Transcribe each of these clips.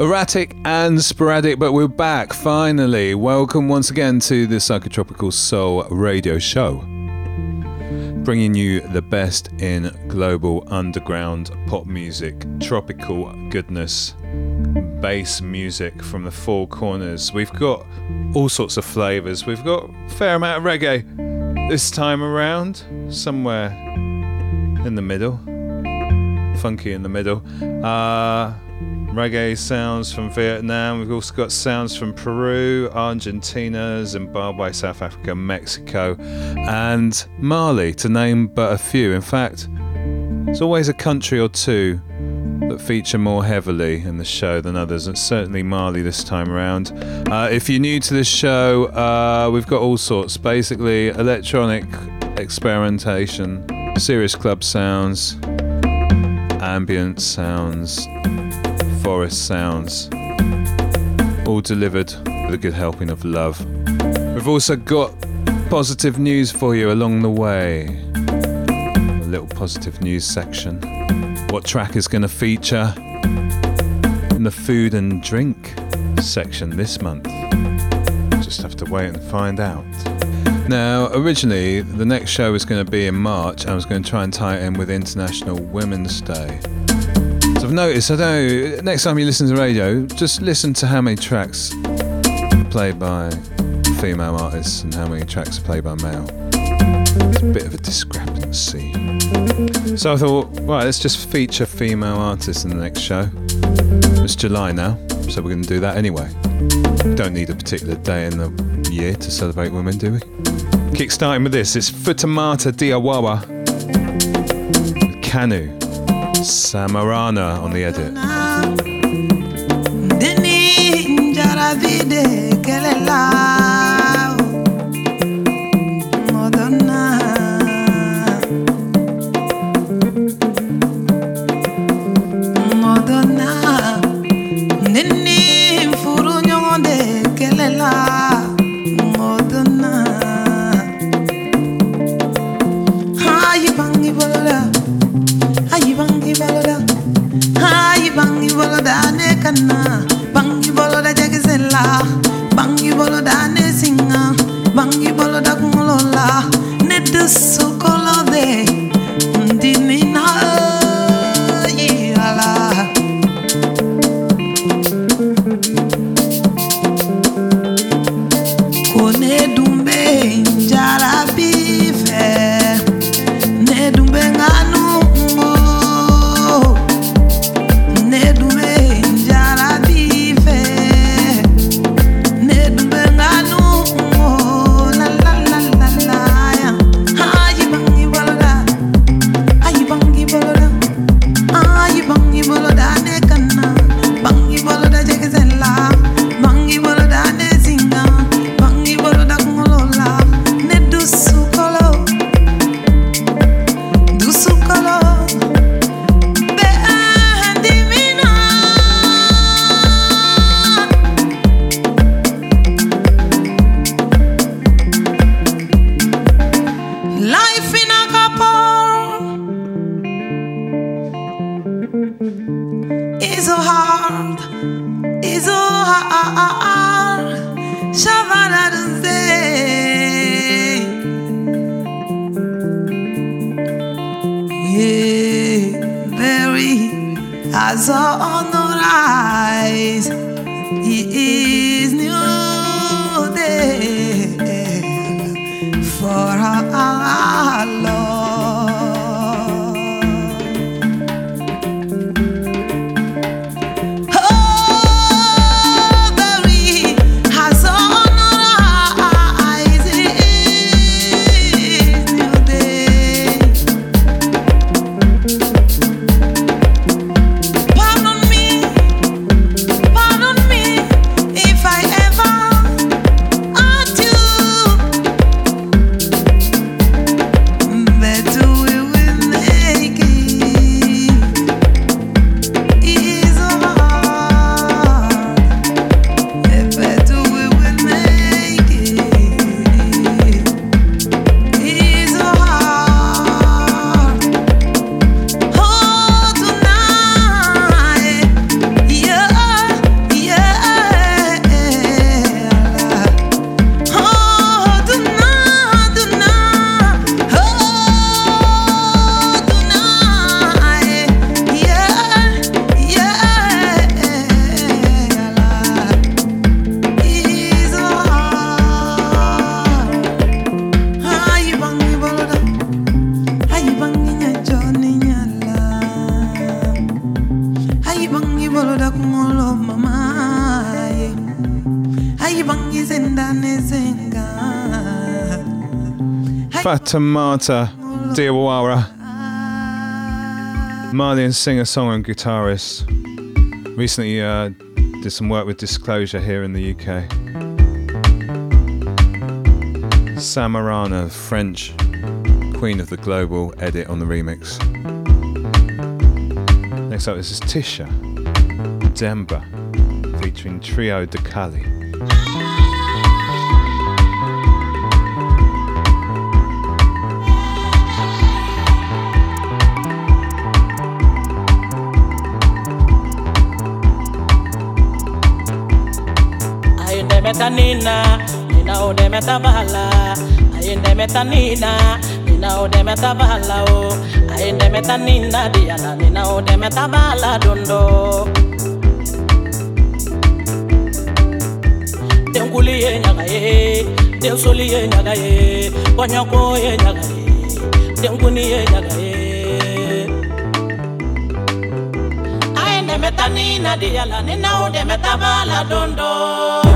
Erratic and sporadic, but we're back finally. Welcome once again to the Psychotropical Soul radio show. Bringing you the best in global underground pop music, tropical goodness, bass music from the four corners. We've got all sorts of flavours. We've got fair amount of reggae this time around, somewhere in the middle, funky in the middle. Uh, reggae sounds from Vietnam. We've also got sounds from Peru, Argentina, Zimbabwe, South Africa, Mexico, and Mali, to name but a few. In fact, there's always a country or two that feature more heavily in the show than others, and certainly Mali this time around. Uh, if you're new to this show, uh, we've got all sorts basically, electronic experimentation, serious club sounds, ambient sounds, forest sounds, all delivered with a good helping of love. We've also got positive news for you along the way. A little positive news section. What track is going to feature in the food and drink section this month? Just have to wait and find out. Now, originally, the next show was going to be in March. I was going to try and tie it in with International Women's Day. I've noticed, I don't know, next time you listen to radio, just listen to how many tracks played by female artists and how many tracks are played by male. It's a bit of a discrepancy. So I thought, right, let's just feature female artists in the next show. It's July now, so we're going to do that anyway. Don't need a particular day in the year to celebrate women, do we? Kick starting with this, it's Fatoumata Diawara Kanu. Samarana on the edit. ざあ Fatoumata Diawara Malian singer, songwriter, and guitarist. Recently uh, did some work with Disclosure here in the UK. Samarana, French Queen of the Global edit on the remix. Next up, this is Tisha Demba featuring Trio Da Kali. udemeta bahala ayendemeta nina nina udemeta bahala o ayendemeta nina diala nina udemeta bala, dondo. Tenkuli ye nyaga ye soli ye nyaga ye ko ye nyaga ye tenkuni ye nyaga ye ayendemeta nina diala nina udemeta bala, dondo.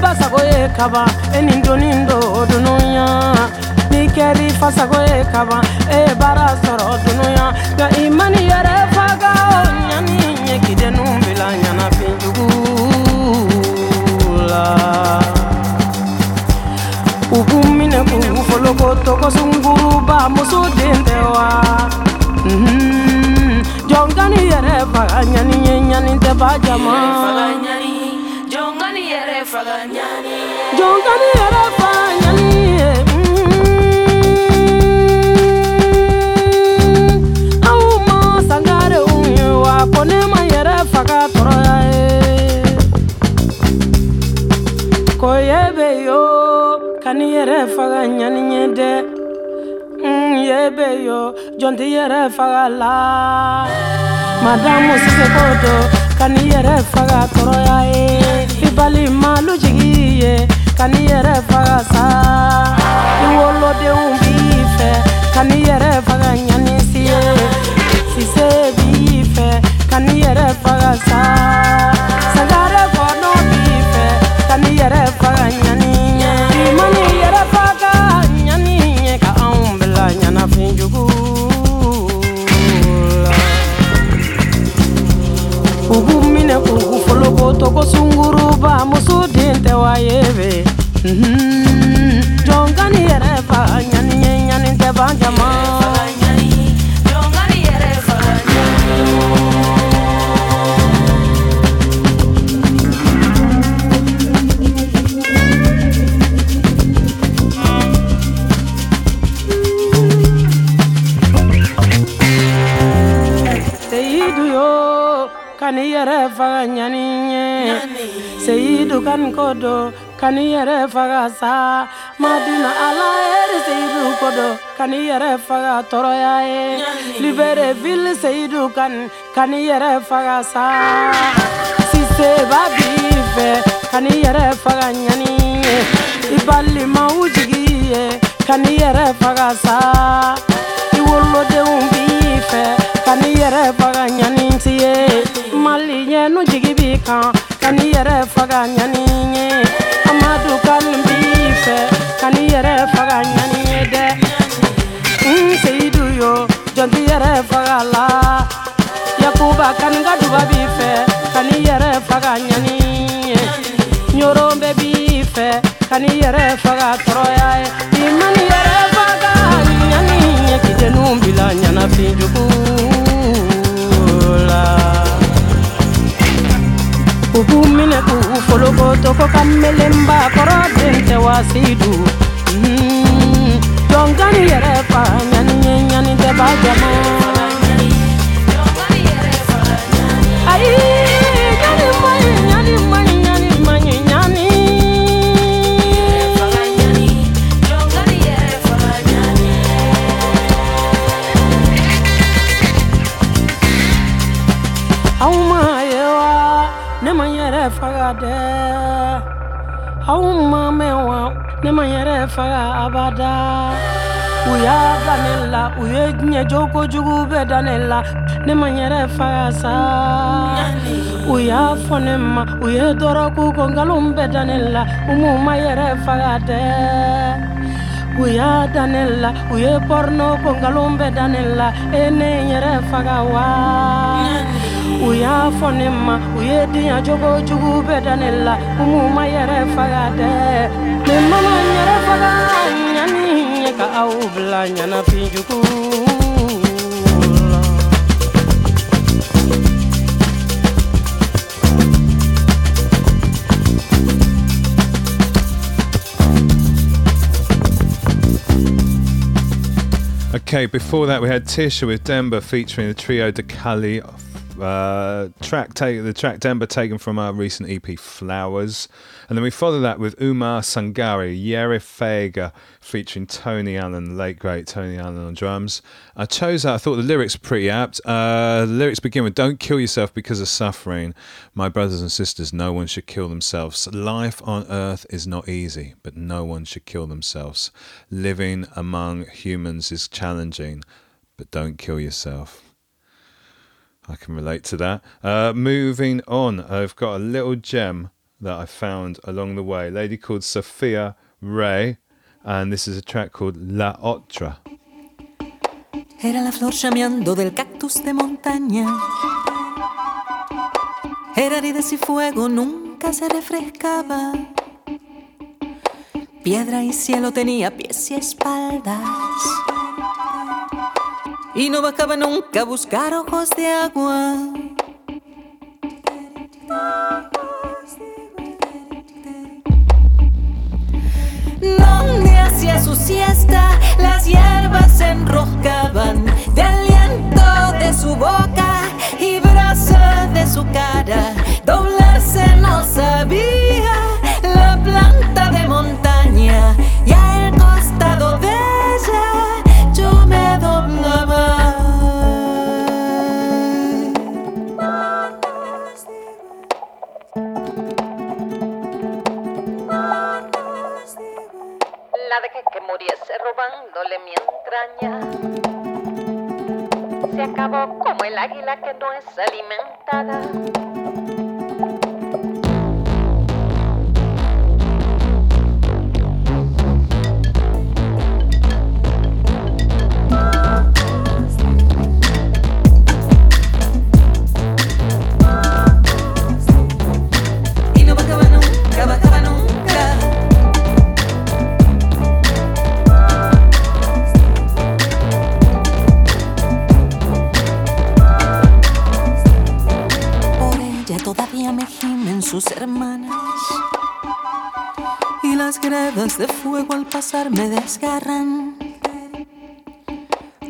Basago ye kaban e ni doni do dunuya ni kɛri fasago ye kaban e ye baara sɔrɔ dunuya nka i mani yɛrɛ faga o ɲani ye kidenu bila ɲanafin jugu la u b'u minɛ k'u foloko togo sunguruba muso den tɛ wa jɔnkani yɛrɛ faga ɲani ye ɲani ba jama madamu sise ko do kani yɛrɛ faga tɔɔrɔya ye i bali malu jigi ye kani yɛrɛ faga sa i wolodenw b'i fɛ kani yɛrɛ faga ɲani si ye sise b'i fɛ kani yɛrɛ faga sa sagare kɔnɔ b'i fɛ kani yɛrɛ faga ɲani ye i mani yɛrɛ faga ɲani ye ka anw bila ɲanafin foloko togo sunguruba muso den tɛ wa ye be Mhm. jɔnkani yɛrɛ faga ɲani ye ɲani tɛ ban jama seyidu kani ko do kani yɛrɛ faga madina ala eri seyidu ko do kani yɛrɛ faga tɔɔrɔya ye libere ville seyidu kani kani yɛrɛ faga sa siseba b'i fɛ kani yɛrɛ faga ɲani ye i balimaw jigi ye kani yɛrɛ faga sa i wolodenw kani yɛrɛ faga ɲani ti ye mali ɲɛnu jigi b'i kan kani yɛrɛ faga ɲani ye amadu kani b'i fɛ kani yɛrɛ faga ɲani ye dɛ n seyidu yo jɔnti yɛrɛ faga la yakuba kani ka duba b'i fɛ kani yɛrɛ faga ɲani ye ɲoron bɛ b'i fɛ kani yɛrɛ faga tɔɔrɔya ye i mani yɛrɛ faga ɲani ye kidenu bila ɲanafin minɛ k'u foloko togo ka melenba kɔrɔ den tɛ wasidu Mhm. jɔnkani yɛrɛ fa ɲani ye ɲani tɛ ba jama ayi ma n yɛrɛ faga abada. U y'a da ne la u ye ɲɛjɔ kojugu bɛɛ da ne la ne ma yɛrɛ faga sa. U y'a fɔ ne ma u ye dɔrɔku ko nkalon bɛɛ da ne la u m'u ma yɛrɛ faga dɛ u y'a da ne la u ye pɔrɔnɔ ko nkalon bɛɛ da ne la e ne yɛrɛ faga wa. U y'a fɔ ne ma u ye diɲɛ jugu bɛɛ da ne la u m'u ma yɛrɛ faga dɛ ka Okay, before that we had Tisha with Denver featuring the Trio Da Kali. Uh, track take, the track Demba taken from our recent EP Flowers. And then we follow that with Oumou Sangaré, Fega, featuring Tony Allen, late great Tony Allen on drums. I chose that, I thought the lyrics were pretty apt. Uh, the lyrics begin with Don't kill yourself because of suffering. My brothers and sisters, no one should kill themselves. Life on earth is not easy, but no one should kill themselves. Living among humans is challenging, but don't kill yourself. I can relate to that. Uh, moving on, I've got a little gem that I found along the way. Lady called Sofia Rei, and this is a track called La Otra. Era la flor del cactus de montaña. Era fuego, nunca se refrescaba. Piedra y cielo tenía pies y espaldas. Y no bajaba nunca a buscar ojos de agua. donde hacía su siesta las hierbas se enroscaban de aliento de su boca y brasa de su cara. Doblarse no sabía la planta de montaña y al costado Que muriese robándole mi entraña. Se acabó como el águila que no es alimentada. Sus hermanas. Y las gradas de fuego al pasar me desgarran.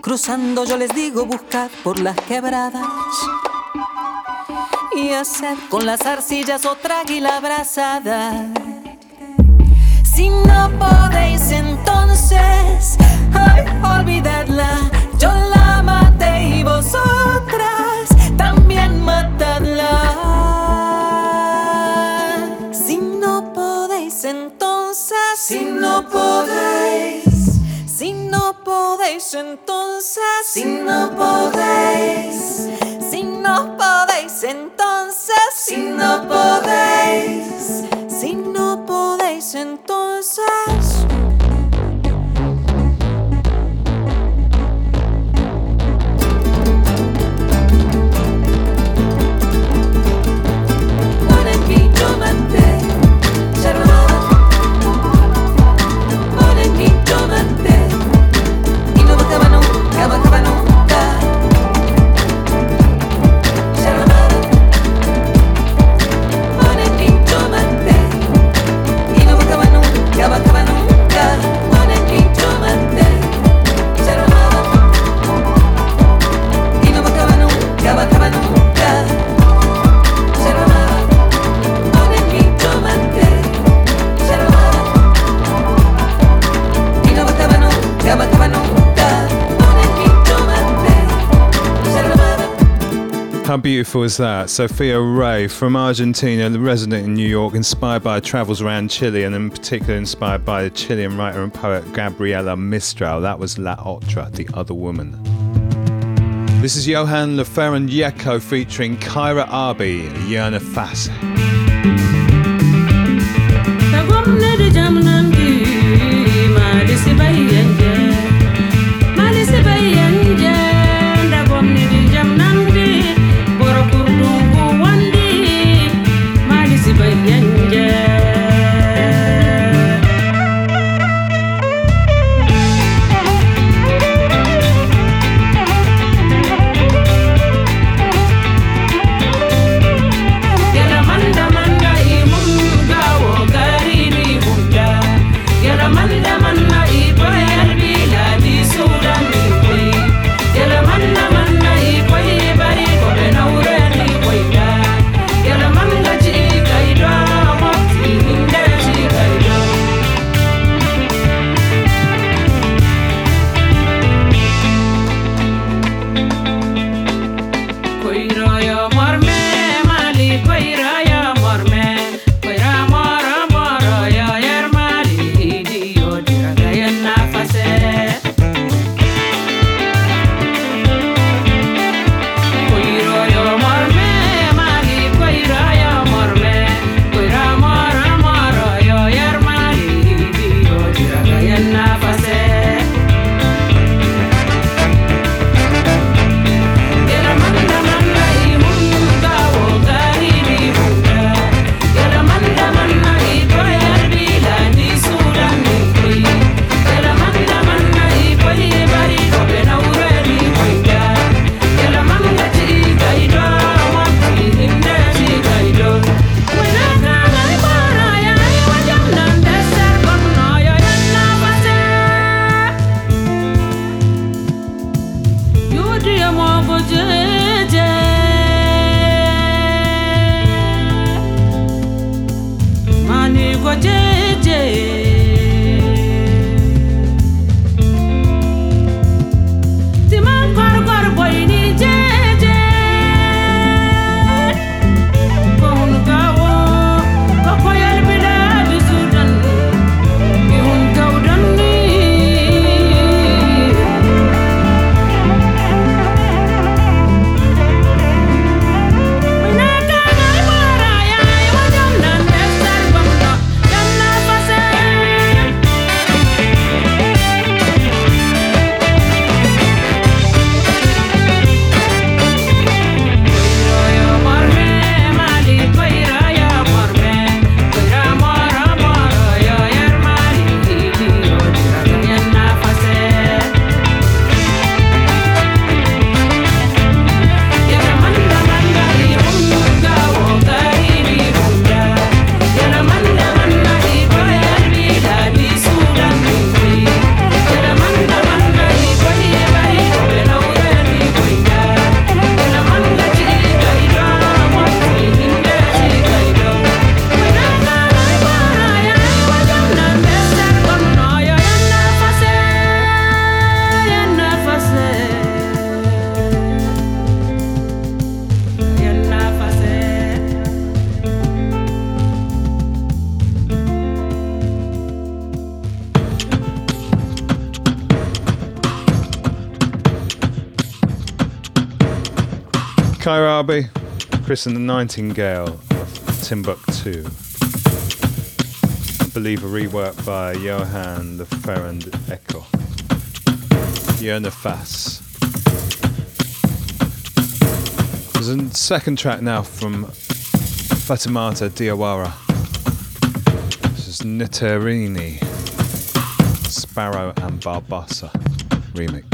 Cruzando yo les digo buscad por las quebradas y hacer con las arcillas otra águila abrazada. Si no podéis entonces, ay, olvidadla, yo la maté y vosotras también matadla. Si no podéis, si no podéis entonces, si no podéis, si no podéis entonces, si no podéis, si no podéis entonces. Beautiful is that? Sofia Rei from Argentina, resident in New York, inspired by travels around Chile and in particular inspired by the Chilean writer and poet Gabriela Mistral. That was La Otra, the other woman. This is Johan Leferren Yeko featuring Khaira Arby, Yerna Fass. Chris and the Nightingale of Timbuktu. I believe a rework by Johan the Ferrand Echo. Yernafas. There's a second track now from Fatoumata Diawara. This is Nterini, Sparrow and Barbossa remix.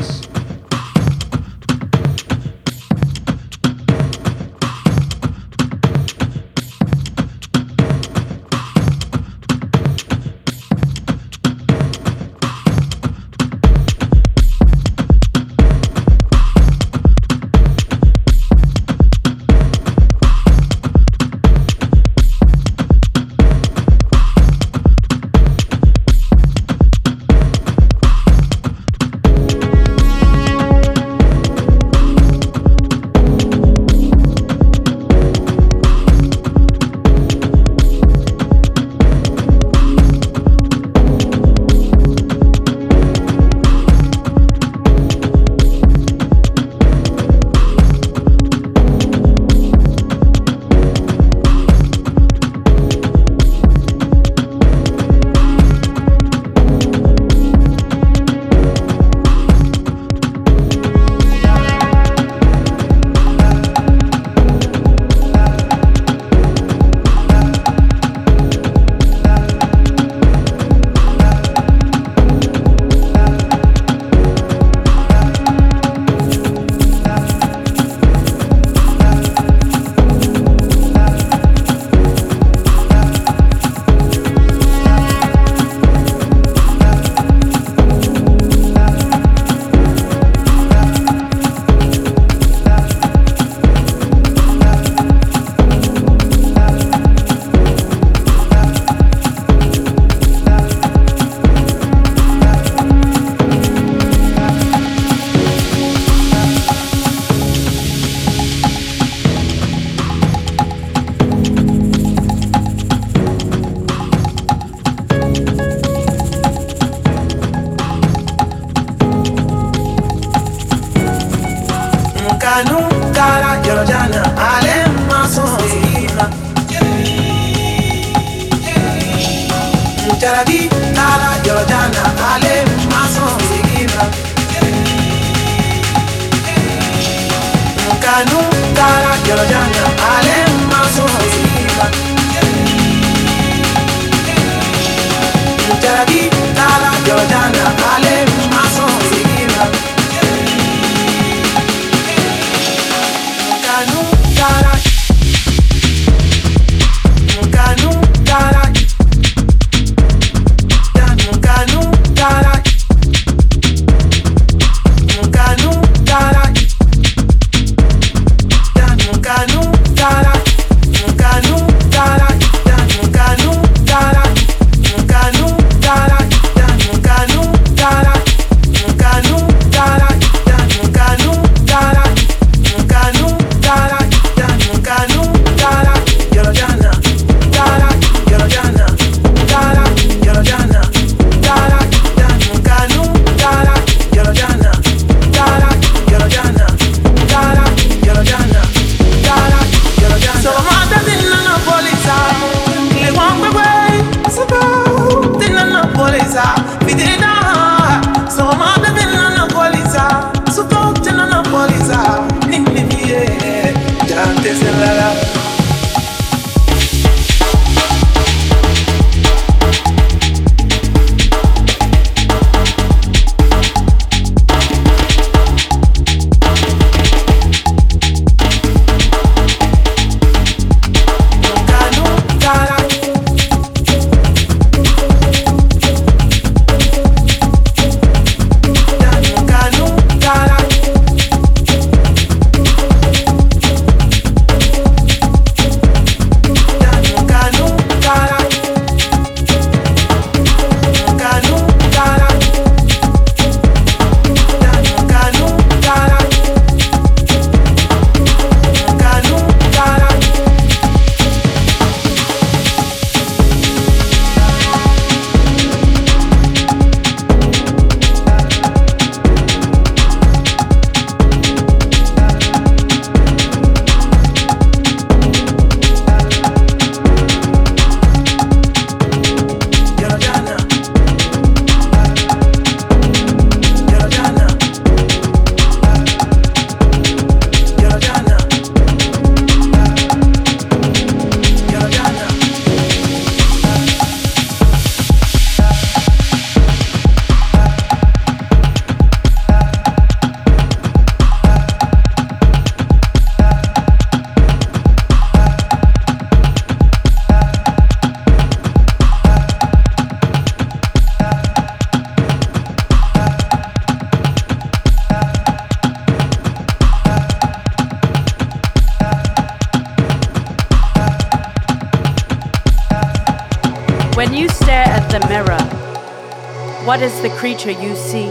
Creature you see?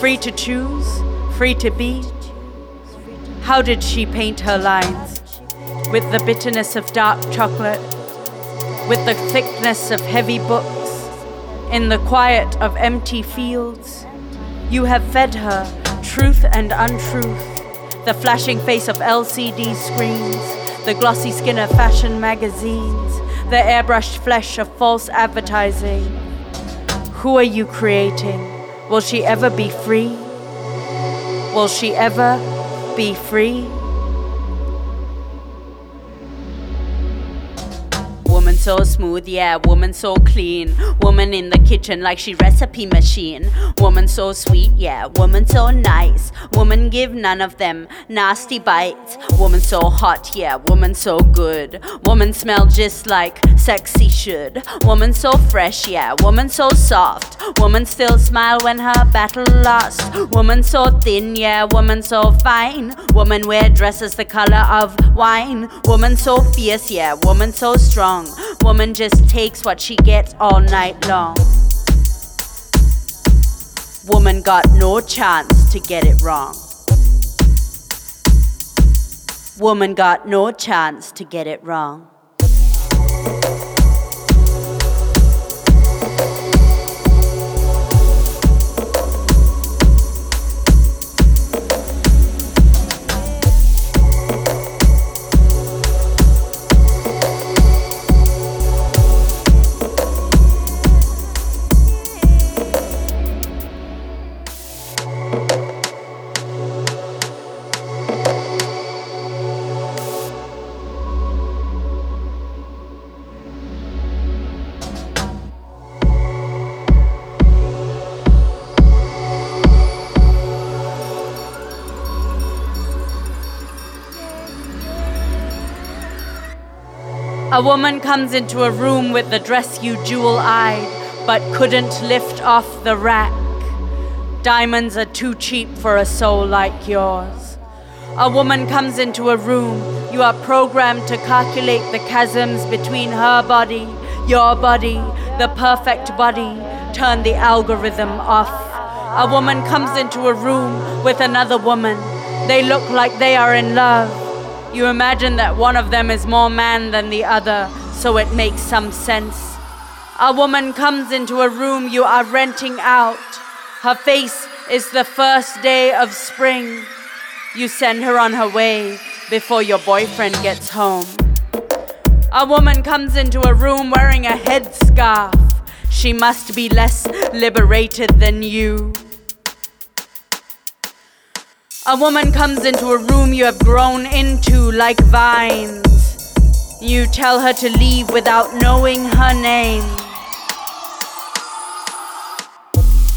Free to choose? Free to be? How did she paint her lines? With the bitterness of dark chocolate? With the thickness of heavy books? In the quiet of empty fields? You have fed her truth and untruth, the flashing face of LCD screens, the glossy skin of fashion magazines, the airbrushed flesh of false advertising. Who are you creating? Will she ever be free? Will she ever be free? Woman so smooth, yeah, woman so clean. Woman in the kitchen like she recipe machine. Woman so sweet, yeah, woman so nice. Woman give none of them nasty bites. Woman so hot, yeah, woman so good. Woman smell just like sexy should. Woman so fresh, yeah, woman so soft. Woman still smile when her battle lost. Woman so thin, yeah, woman so fine. Woman wear dresses the color of wine. Woman so fierce, yeah, woman so strong. Woman just takes what she gets all night long. Woman got no chance to get it wrong. Woman got no chance to get it wrong. A woman comes into a room with the dress you jewel eyed, but couldn't lift off the rack. Diamonds are too cheap for a soul like yours. A woman comes into a room, you are programmed to calculate the chasms between her body, your body, the perfect body, turn the algorithm off. A woman comes into a room with another woman. They look like they are in love. You imagine that one of them is more man than the other, so it makes some sense. A woman comes into a room you are renting out. Her face is the first day of spring. You send her on her way before your boyfriend gets home. A woman comes into a room wearing a headscarf. She must be less liberated than you. A woman comes into a room you have grown into like vines. You tell her to leave without knowing her name.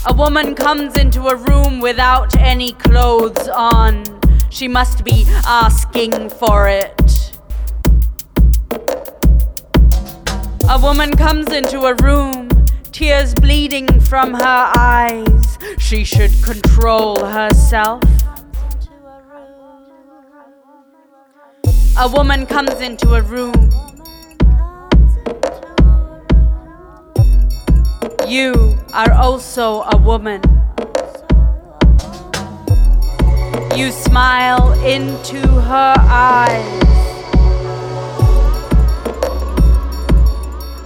A woman comes into a room without any clothes on. She must be asking for it. A woman comes into a room, tears bleeding from her eyes. She should control herself. A woman comes into a room. You are also a woman. You smile into her eyes.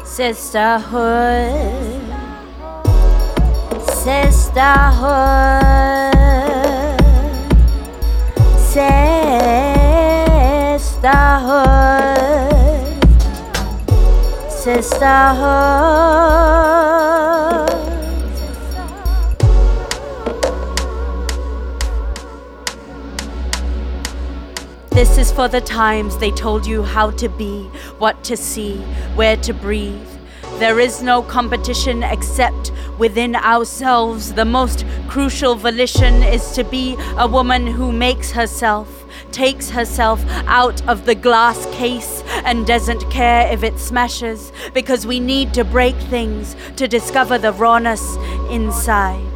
Sisterhood, sisterhood, sisterhood, sisterhood. This is for the times they told you how to be, what to see, where to breathe. There is no competition except within ourselves. The most crucial volition is to be a woman who makes herself, takes herself out of the glass case, and doesn't care if it smashes, because we need to break things to discover the rawness inside.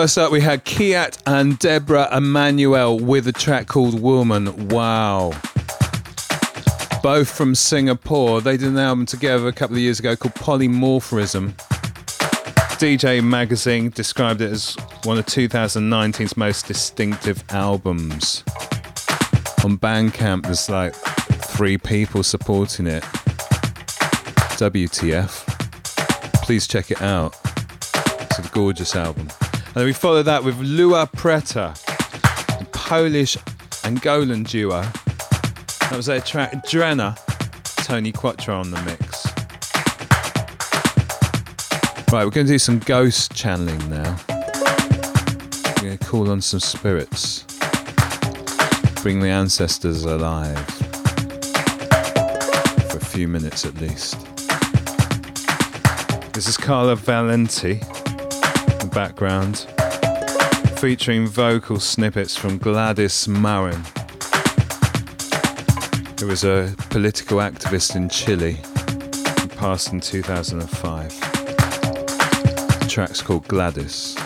First up, we had Kiat and Deborah Emmanuel with a track called Woman. Wow. Both from Singapore. They did an album together a couple of years ago called Polymorphism. DJ Magazine described it as one of 2019's most distinctive albums. On Bandcamp, there's like three people supporting it. WTF. Please check it out. It's a gorgeous album. And then we follow that with Lua Preta, Polish Angolan duo. That was their track Drena, Tony Quattro on the mix. Right, we're going to do some ghost channeling now. We're going to call on some spirits, bring the ancestors alive for a few minutes at least. This is Carla Valenti background, featuring vocal snippets from Gladys Marin, who was a political activist in Chile and passed in 2005. The track's called Gladys.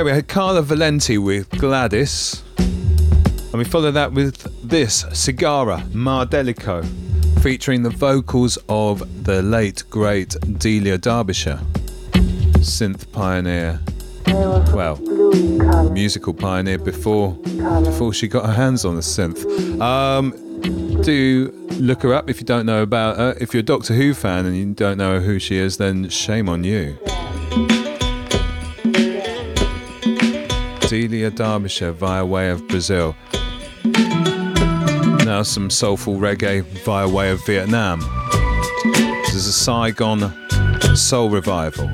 Okay, we had Carla Valenti with Gladys. And we follow that with this Cigara Mardelico, featuring the vocals of the late, great Delia Derbyshire, synth pioneer, well, musical pioneer before before she got her hands on the synth. Um, do look her up if you don't know about her. If you're a Doctor Who fan and you don't know who she is, then shame on you. Delia Derbyshire via way of Brazil. Now some soulful reggae via way of Vietnam. This is a Saigon soul revival.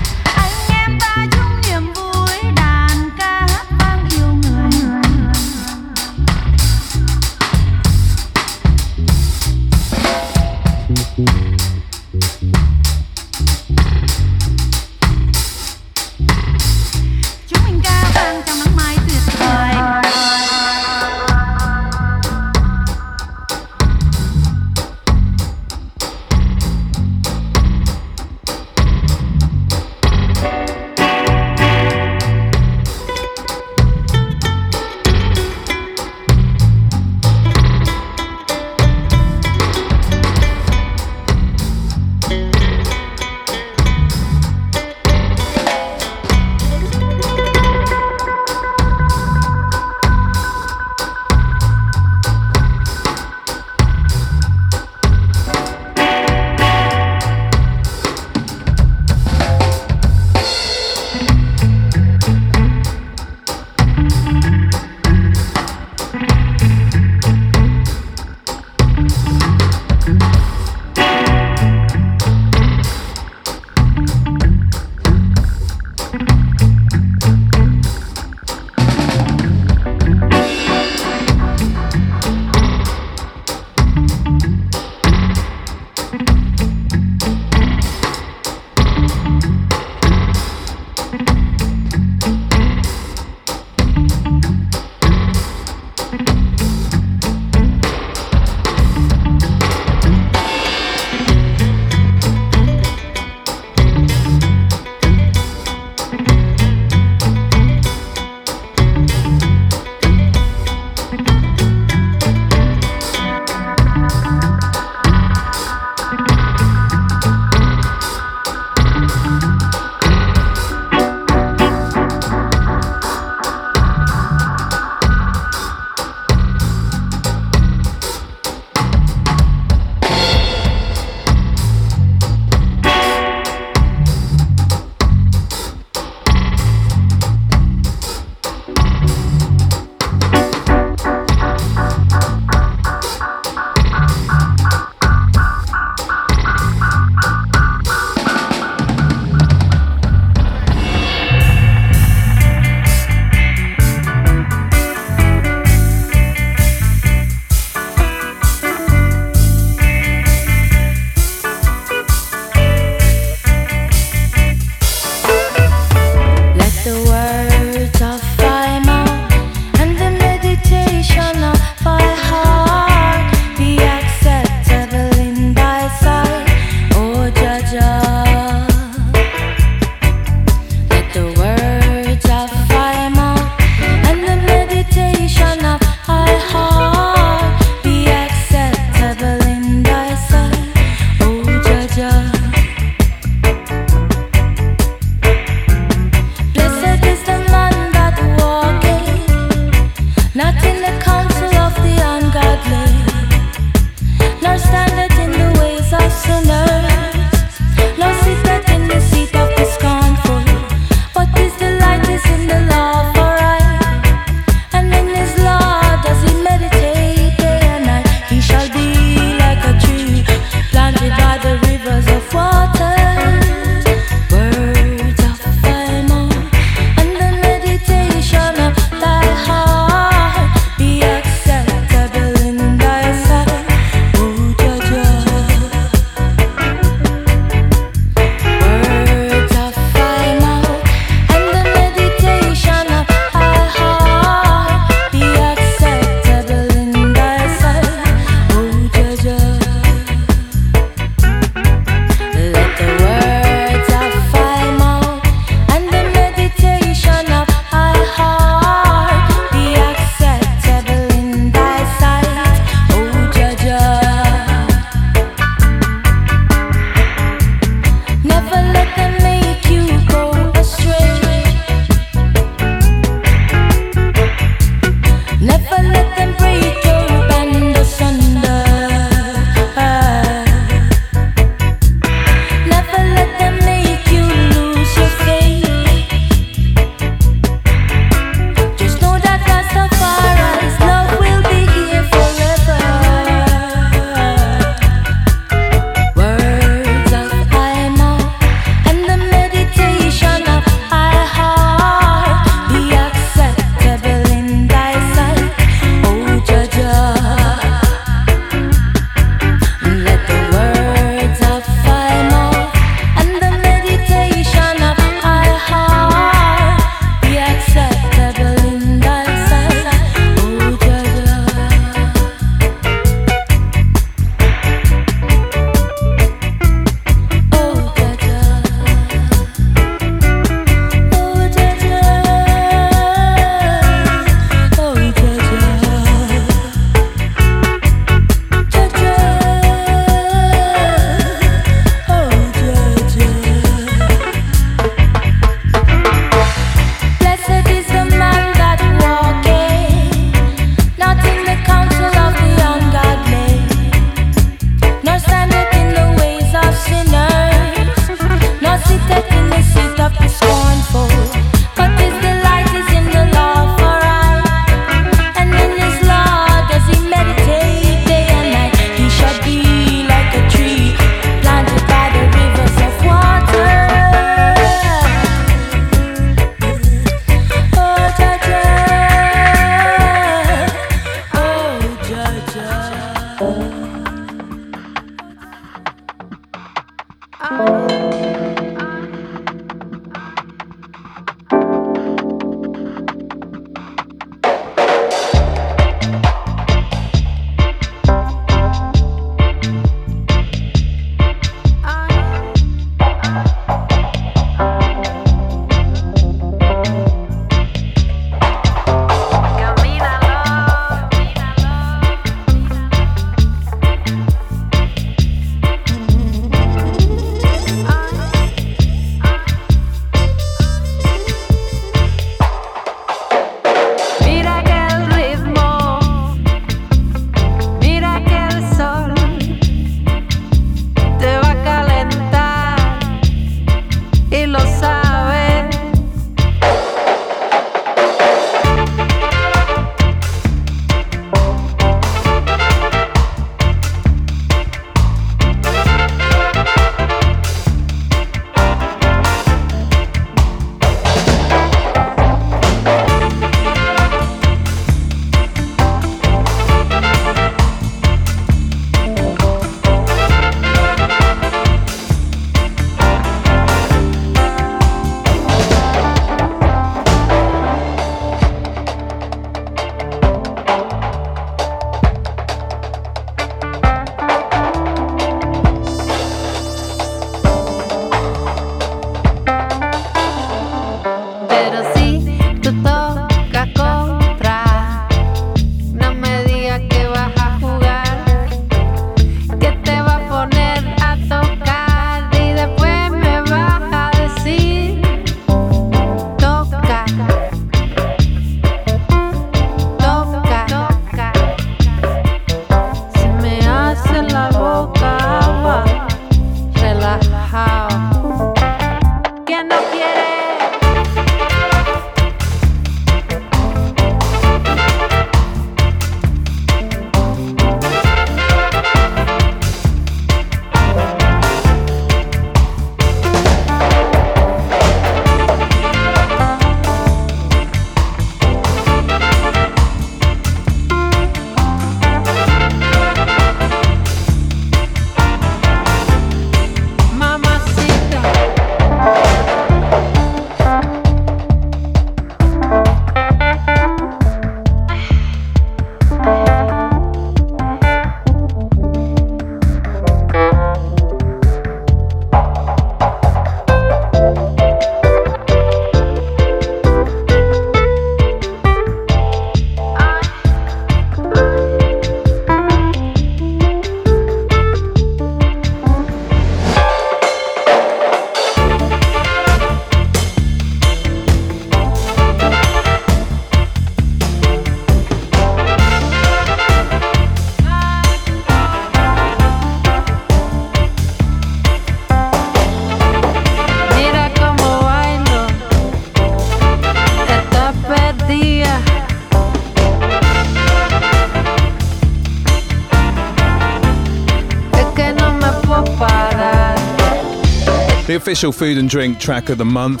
Official food and drink track of the month.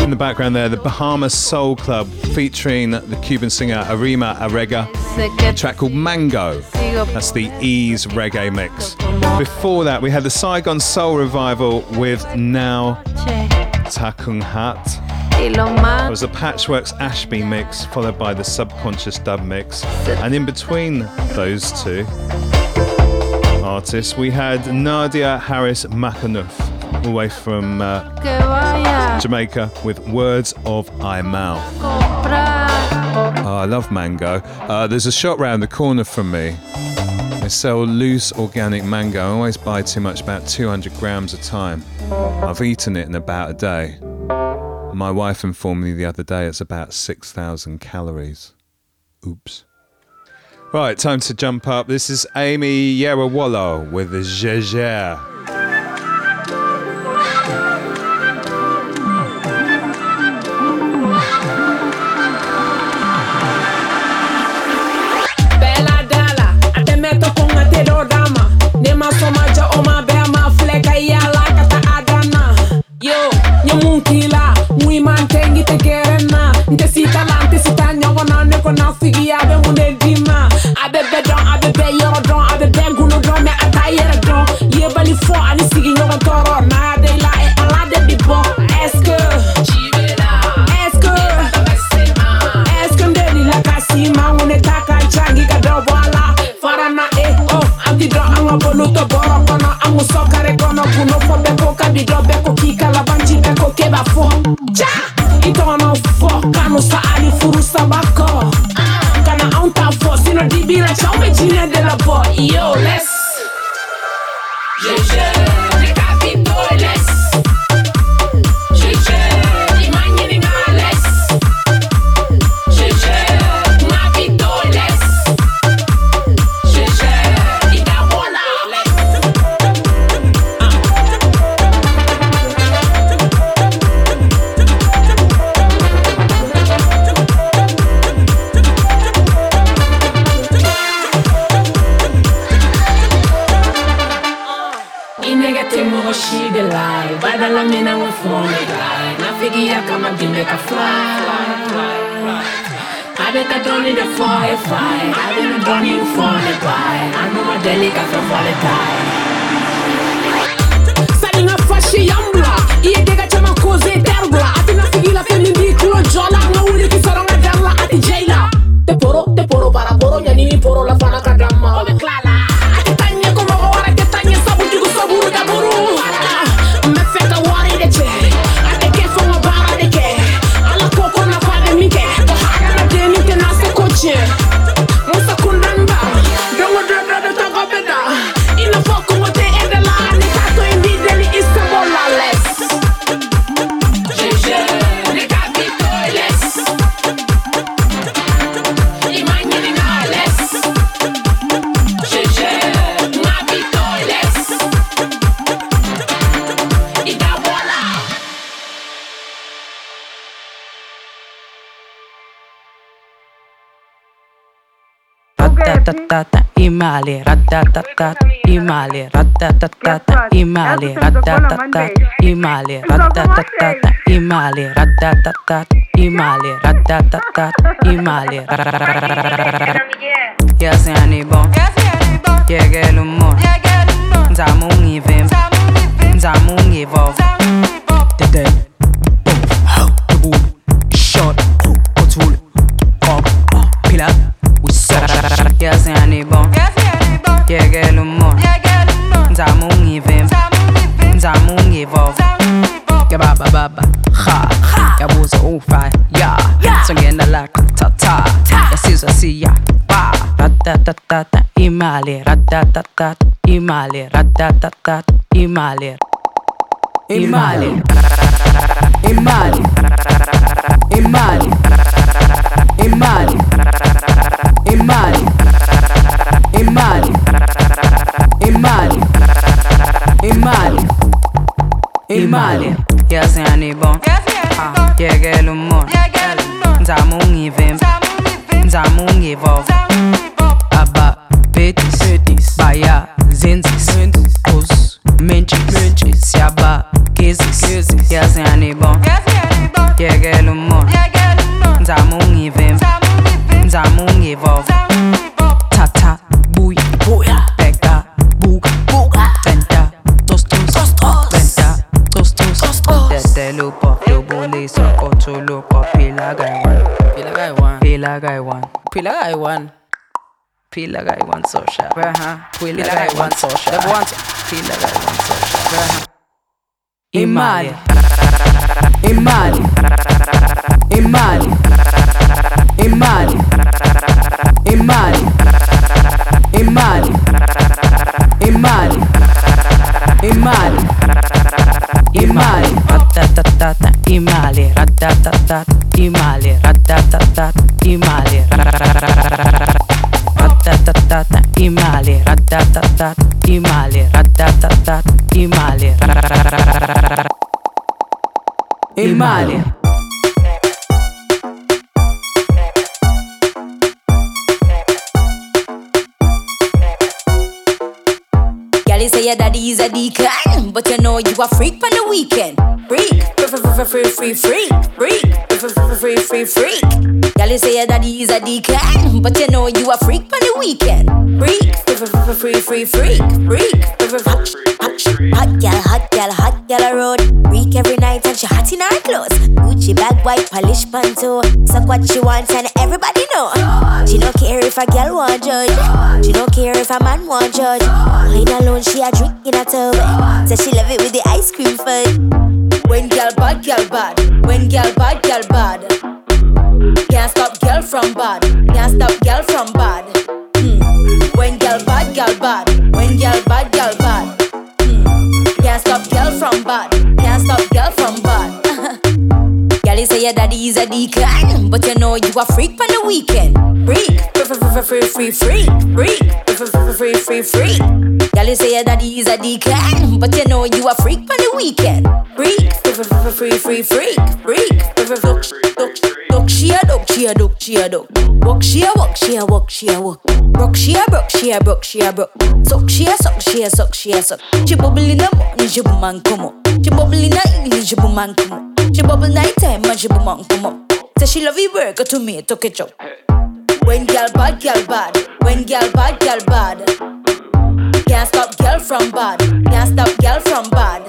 In the background there, the Bahamas Soul Club featuring the Cuban singer Arema Arega. A track called Mango. That's the Ease reggae mix. Before that, we had the Saigon Soul Revival with Now Takung Hat. It was a Patchworks Ashby mix, followed by the Subconscious Dub mix. And in between those two artists, we had Nadia Harris Makanouf, all the way from uh, Jamaica, with Words of a comprar. Oh, I love mango. Uh, there's a shop round the corner from me. They sell loose organic mango. I always buy too much, about 200 grams a time. I've eaten it in about a day. My wife informed me the other day it's about 6,000 calories. Oops. Right, time to jump up. This is Amy Yerewolo with the Jejer. male, ratatata, i male, ratatata, i male, ratatata, i male, ratatata, i male, ratatata, i male, ratatata, i male. Jag ser han är bra, jag är humor, Zamun i vem, Zamun i vad, det är Shot, otrolig, kopp, piller Yazani bon Yegel umon Nzamu ngivim Nzamu ngivov Yababa baba Ha Yabuza ufa Ya Songena la tata Yasizwa siya Ba Ratatatata Imali Ratatatata Imali Ratatatata Imali Imali Imali Imali Imali Imali Emare, emare, emare, emare, emare. Yazani bon, yegelu mon, zamungi vem, zamungi vov, aba, betis, betis, baya, zensis, os, mentis, mentis, siaba, kezis, kezis. Yazani bon, yegelu mon, zamungi vem. give off. Ta booy, booya. Pega, buga, buga. Venta, tos tos, tos tos. Venta, tos tos, tos tos. Dede ló pọ̀, lóbo lè sọ kó tó ló kọ. Pila social. Uh-huh. Social. Level social. Uh-huh. Imali. Imali. Imali. Imali. e mare e mare e mare e mare e mare ratatatata i male ratatatata i male ratatatata i male. Ratatatata i male ratatatata i male ratatatata i male. Il male. You say your daddy a deacon, but you know you a freak on the weekend. Freak, free, free, free, freak, freak, free, free, free, freak. Girl, you say daddy is a deacon, but you know you a freak on the weekend. Freak, free, free, free, freak, freak, free, free, hot, hot girl, hot girl, hot girl a road. Freak every night and she hot in her clothes. Gucci bag, white polish panto. Suck what she wants and everybody know. She don't care if a girl want judge. She don't care if a man want judge. Wine alone, she a drink in a tub. Say she love it with the ice cream fun. When girl bad, girl bad. When girl bad, girl bad. Can't stop girl from bad. Can't stop girl from bad. Hmm. When girl bad, girl bad. When girl bad, girl bad. Hmm. Can't stop girl from bad. You say your daddy is a deacon, but you know you a freak on the weekend. Freak, free, free, free, free, freak, free, free, free, free. You say your daddy is a deacon, but you know you a freak on the weekend. Freak, free, free, free, freak, freak. Duck, duck, duck, she a duck, she a duck, she a duck. Walk, she a walk, she a walk, she a walk. Broke, she a broke, she a broke, she a broke. Suck, she a suck, she a suck, she a suck. She bubble in the morning, she boom and come up. She bubble in the evening, she boom and come up. She bubble night time and she boom and come up. Say she love you work tomato ketchup. When girl bad, girl bad. When girl bad, girl bad. Can't stop girl from bad. Can't stop girl from bad.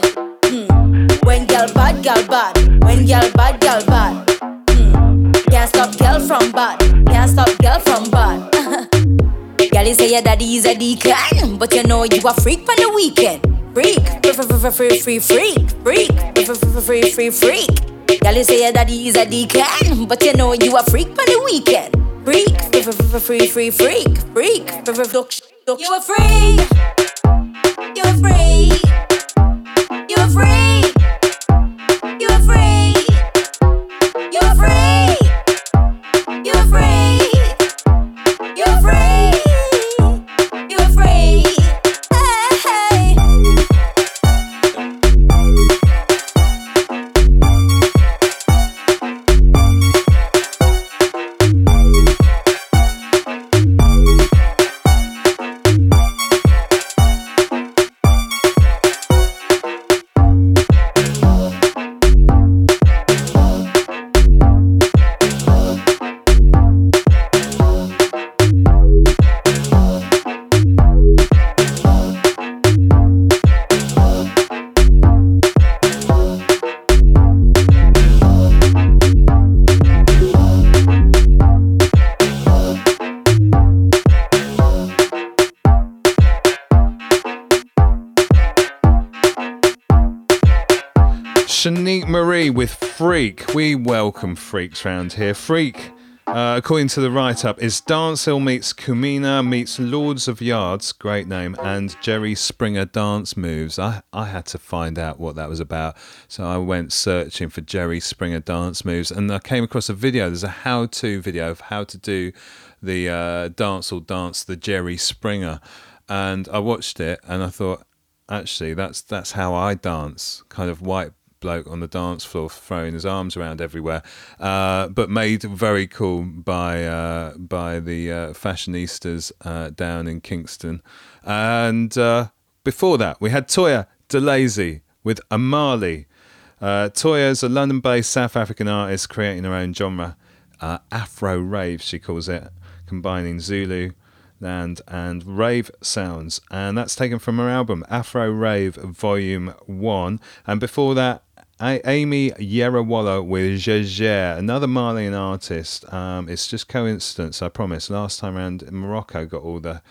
Hmm. When girl bad, girl bad. When girl bad, girl bad. Hmm. Can't stop girl from bad. Can't stop girl from bad. Girl, you say your daddy is a deacon, but you know you a freak on the weekend. Freak, free, free, freak, freak, free, free, freak. Girl, you say your daddy is a deacon, but you know you a freak on the weekend. Freak, free, free, free, freak, freak, freak, freak. you a freak. You a freak. You a freak. Freak. We welcome freaks round here. Freak, uh, according to the write up, is Dancehall meets Kumina meets Lords of Yards, great name, and Jerry Springer dance moves. I, I had to find out what that was about, so I went searching for Jerry Springer dance moves and I came across a video. There's a how to video of how to do the uh, dance or dance the Jerry Springer. And I watched it and I thought, actually that's that's how I dance, kind of white bloke on the dance floor throwing his arms around everywhere, uh, but made very cool by uh, by the uh, fashionistas uh, down in Kingston. And uh, before that, we had Toya DeLazy with Imali. Uh, Toya is a London-based South African artist creating her own genre, uh, Afro rave, she calls it, combining Zulu land and rave sounds and that's taken from her album afro rave volume 1 and before that A- Amy Yerewolo with Jajer, another malian artist um, it's just coincidence i promise last time around morocco got all the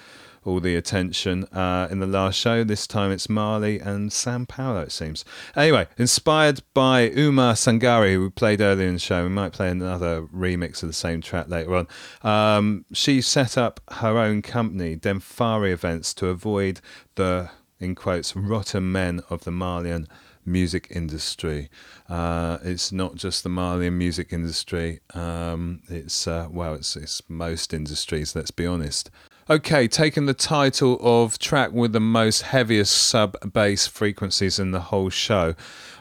all the attention uh, in the last show. This time it's Mali and Sao Paulo, it seems. Anyway, inspired by Oumou Sangaré, who we played earlier in the show. We might play another remix of the same track later on. Um, she set up her own company, Demfari Events, to avoid the, in quotes, rotten men of the Malian music industry. Uh, it's not just the Malian music industry. Um, it's uh, well, it's, it's most industries. Let's be honest. Okay, taking the title of track with the most heaviest sub bass frequencies in the whole show.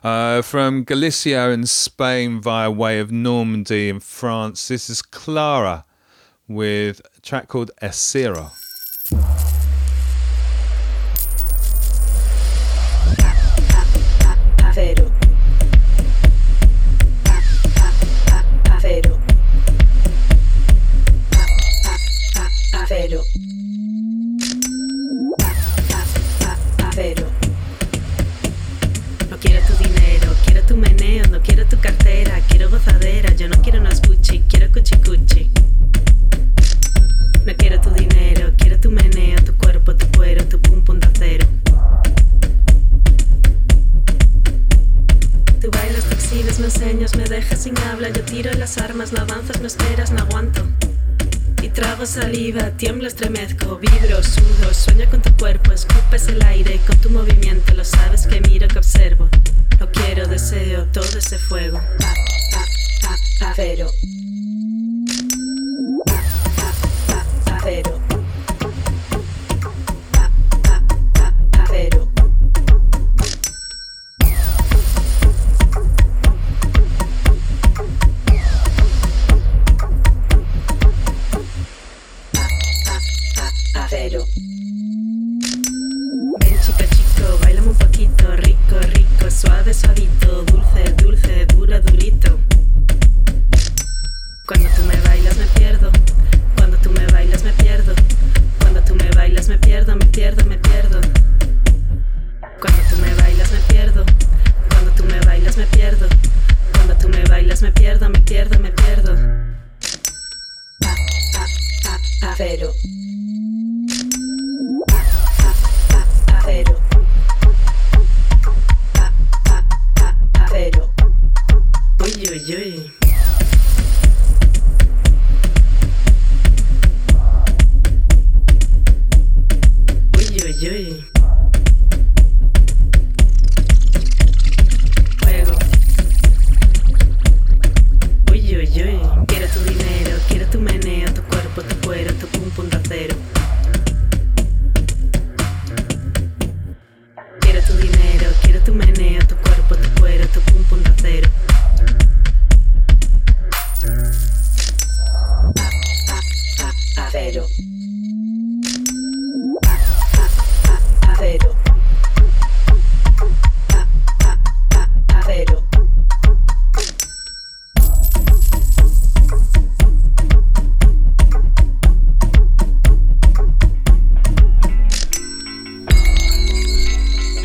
Uh, from Galicia in Spain via way of Normandy in France, this is Clara with a track called No quiero tu dinero, quiero tu meneo, no quiero tu cartera, quiero gozadera, yo no quiero unos Gucci, quiero cuchi cuchi. No quiero tu dinero, Me enseñas, me dejas sin habla. Yo tiro las armas, no avanzas, no esperas, no aguanto. Y trago saliva, tiemblo, estremezco, vibro, sudo, sueño con tu cuerpo, escupes el aire con tu movimiento, lo sabes que miro, que observo. Lo quiero, deseo todo ese fuego. Pa,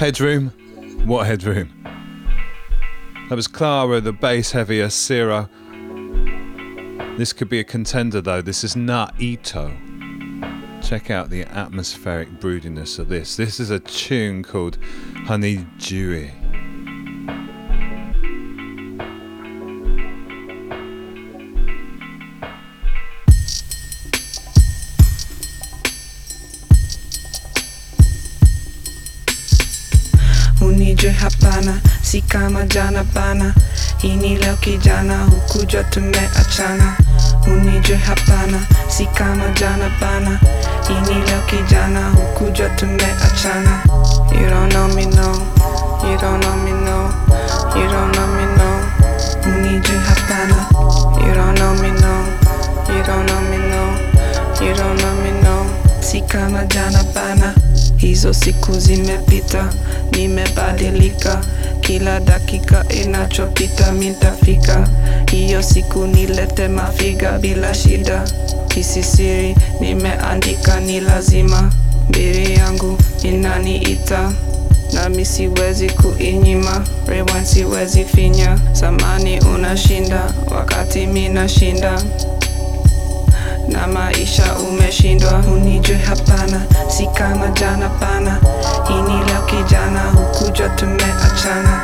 Headroom? What headroom? That was Clara, the bass heavier Sira. This could be a contender though. This is not Ito. Check out the atmospheric broodiness of this. This is a tune called Honey Dewy. Ini leo kijana hukuja tumeachana. Unijue hapana si kama jana bana ini leo kijana hukuja tumeachana. You don't know me no. You don't know me no. You don't know me no. Unijue hapana. You don't know me no. You don't know me no. You don't know me no. Si kama jana bana hizo siku zimepita nimebadilika kila dakika inachopita mitafika, hiyo siku nilete mafiga bila shida. Kisisiri nimeandika ni lazima. Mbiri yangu inaniita nami siwezi kuinyima. Rewan siwezi finya. Zamani unashinda wakati minashinda na maisha umeshindwa unijue hapana. Si kama jana pana kijana tumeachana.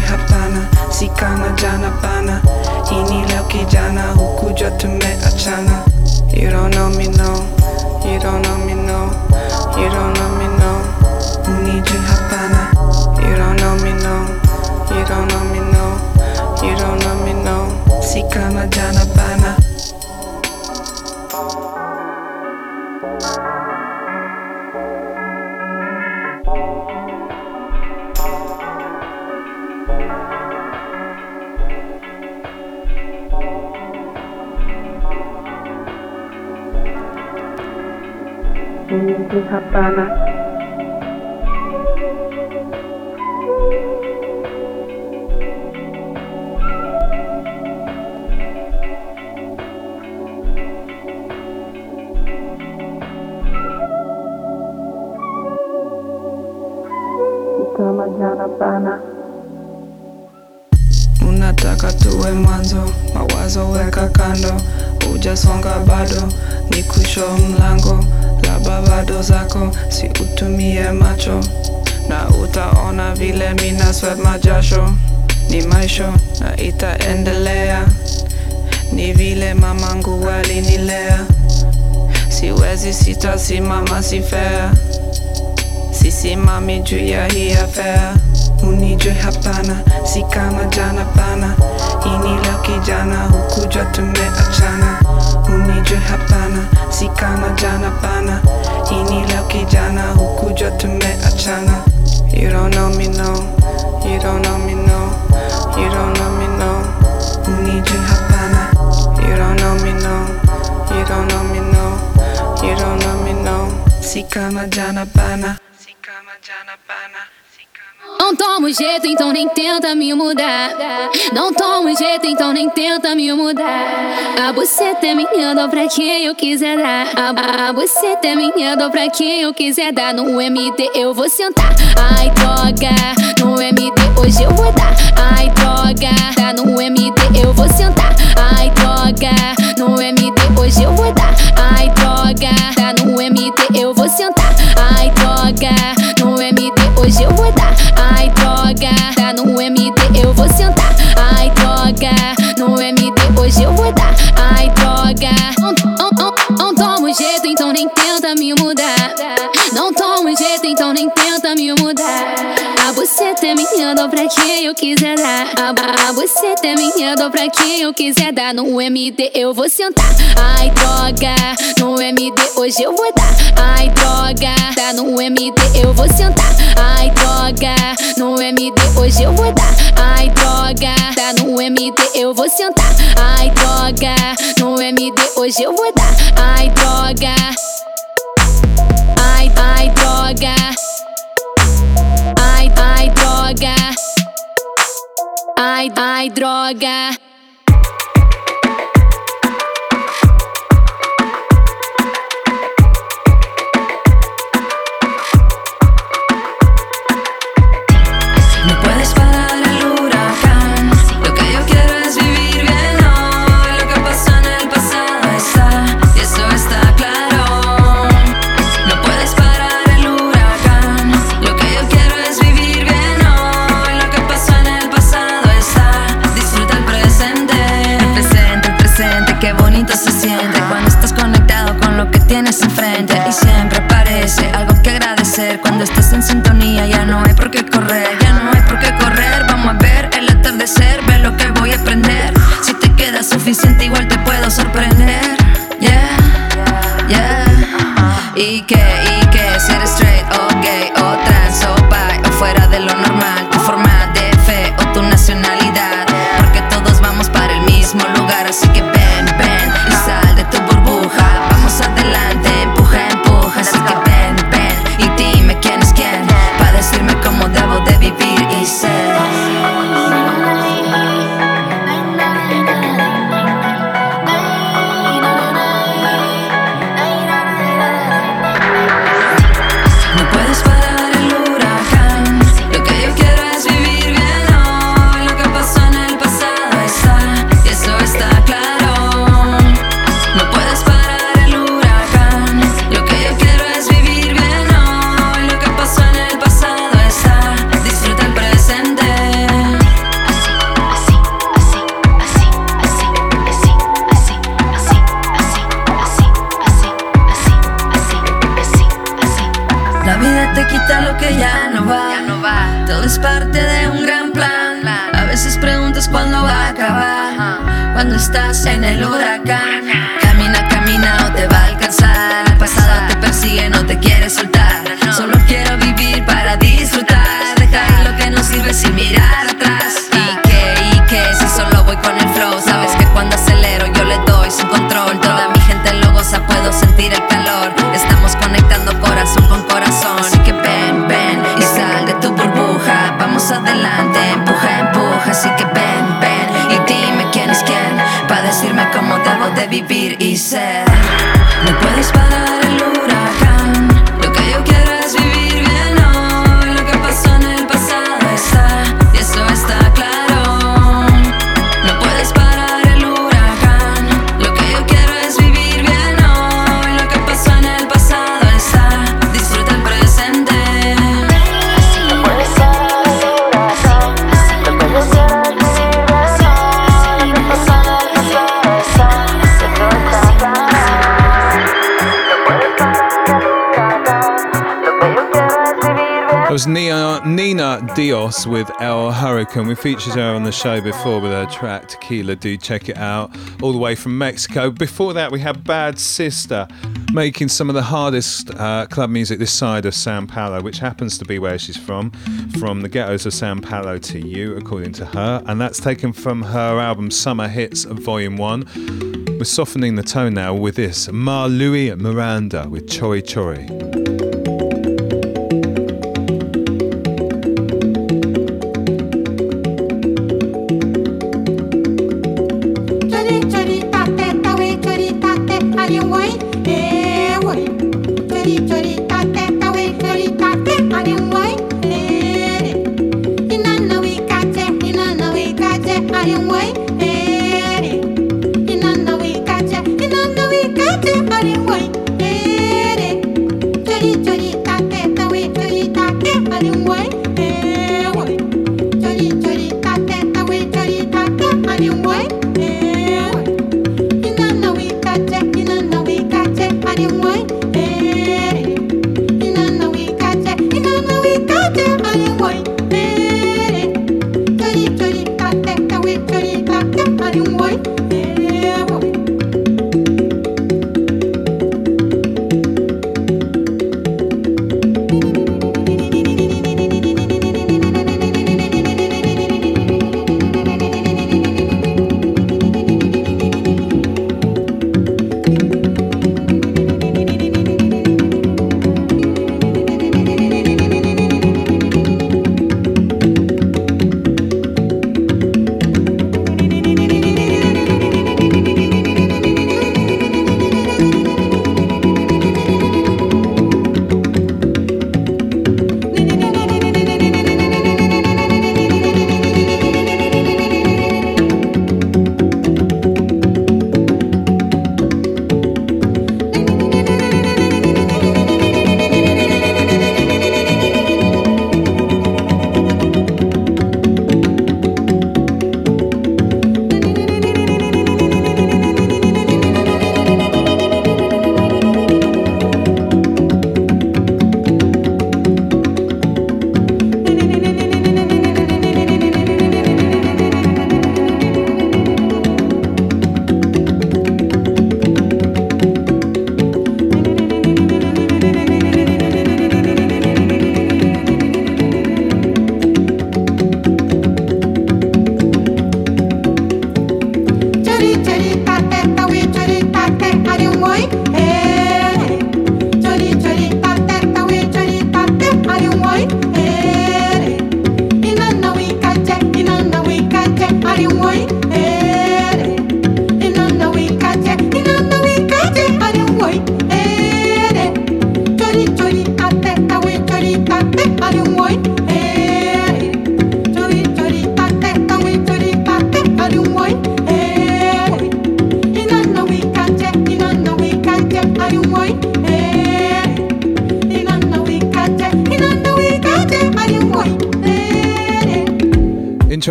Hapana si kama jana pana. Ini leo kijana hukuja tumeachana. You don't know me no. You don't know me no. You don't know me no. You don't know me no. You don't know me no. You don't know me no. Si kama jana pana unijue hapana. Kama unataka tuwe mwanzo mawazo weka kando. Ujasonga bado ni kusho mlango zako si utumie macho. Na utaona vile mina swet majasho. Ni maisho na itaendelea, ni vile mamangu walinilea siwezi sitasimama, si fair, sisimami juu ya hii afea unijwe hapana, si kama jana pana. Ini ni leo kijana, hukuja tumeachana. unijwe hapana, si kama jana hii ni leo kijana, hukuja tumeachana. You don't know me no, you don't know me no, you don't know me no. Unijue hapana, you don't know me no, you don't know me no, you don't know me no. Si kama jana bana, si kama jana bana. Não toma jeito, então nem tenta me mudar. Não toma jeito, então nem tenta me mudar. A buceta é minha, dou pra quem eu quiser dar. A, a buceta é minha, pra quem eu quiser dar. No MD eu vou sentar. Ai, droga, no MD hoje eu vou dar. Ai, droga, tá no MD eu vou sentar. Ai, droga, no MD hoje eu vou dar. Ai, droga, tá no MD eu vou sentar. Ai, droga, no MD eu vou sentar. Ai, droga, no MD hoje eu vou dar. Ai, droga, não, não, não, não toma jeito, então nem tenta me mudar. Minha, pra quem eu quiser dar. A, buceta é minha, dou pra quem eu quiser dar. No MD eu vou sentar. Ai, droga, no MD hoje eu vou dar. Ai, droga, tá no MD eu vou sentar. Ai, droga, no MD hoje eu vou dar. Ai, droga, tá no MD eu vou sentar. Ai, droga, no MD hoje eu vou dar. Ai, droga. Ai, ai, droga. Ai, ai, droga. Estás en sintonía. Ya no hay por qué correr, ya no hay por qué correr. Vamos a ver el atardecer, ve lo que voy a aprender. Si te queda suficiente, igual te puedo sorprender. Yeah, yeah. Y que, y que, ser straight o gay o trans o bi o fuera de lo normal, estás en el decirme cómo debo de vivir y ser. Dios with El Hurricane. We featured her on the show before with her track Tequila. Do check it out. All the way from Mexico. Before that, we had Bad Sister making some of the hardest uh, club music this side of Sao Paulo, which happens to be where she's from, from the ghettos of Sao Paulo to you, according to her. And that's taken from her album Summer Hits Volume 1. We're softening the tone now with this Louis Miranda with Chori Chori.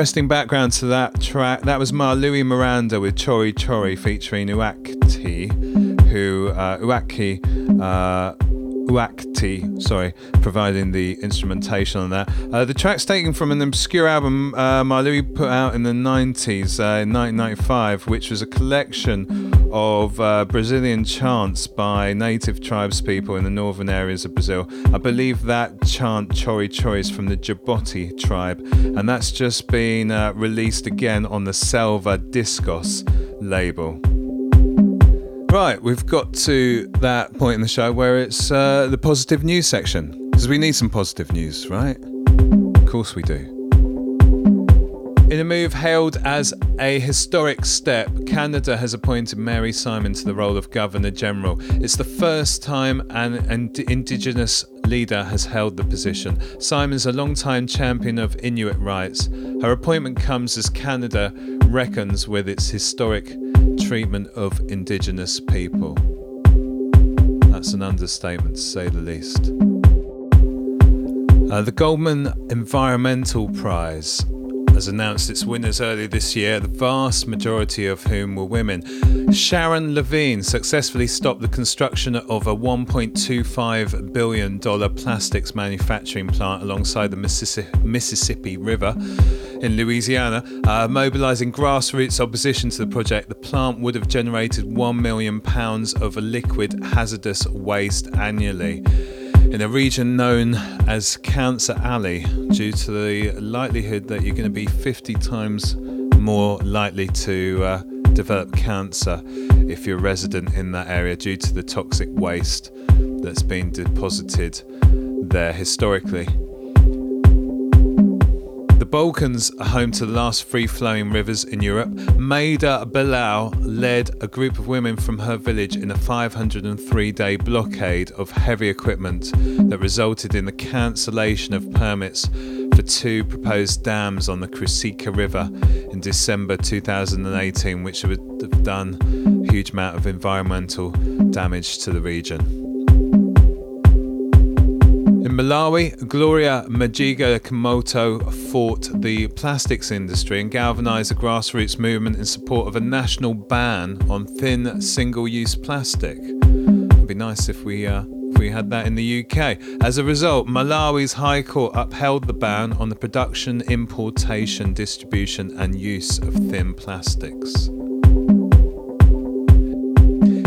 Interesting background to that track. That was Marlui Miranda with Chori Chori featuring Uakti, who uh, Uaki. Uh, Uakti, sorry, providing the instrumentation on that. Uh, the track's taken from an obscure album uh, Marlui put out in the 90s, uh, in 1995, which was a collection of uh, Brazilian chants by native tribes people in the northern areas of Brazil. I believe that chant Chori Chori is from the Jaboti tribe, and that's just been uh, released again on the Selva Discos label. Right, we've got to that point in the show where it's uh, the positive news section because we need some positive news, right? Of course we do. In a move hailed as a historic step, Canada has appointed Mary Simon to the role of Governor General. It's the first time an, Indigenous leader has held the position. Simon's a long-time champion of Inuit rights. Her appointment comes as Canada reckons with its historic treatment of Indigenous people. That's an understatement to say the least. Uh, the Goldman Environmental Prize has announced its winners early this year, the vast majority of whom were women. Sharon Lavigne successfully stopped the construction of a $1.25 billion plastics manufacturing plant alongside the Mississippi River in Louisiana. Uh, mobilizing grassroots opposition to the project, the plant would have generated £1 million of liquid hazardous waste annually in a region known as Cancer Alley due to the likelihood that you're going to be 50 times more likely to uh, develop cancer if you're resident in that area due to the toxic waste that's been deposited there historically. Balkans are home to the last free flowing rivers in Europe. Maida Bilal led a group of women from her village in a 503 day blockade of heavy equipment that resulted in the cancellation of permits for two proposed dams on the Kruščica River in December 2018, which would have done a huge amount of environmental damage to the region. In Malawi, Gloria Majiga Kamoto fought the plastics industry and galvanized a grassroots movement in support of a national ban on thin single use plastic. It'd be nice if we, uh, if we had that in the UK. As a result, Malawi's High Court upheld the ban on the production, importation, distribution, and use of thin plastics.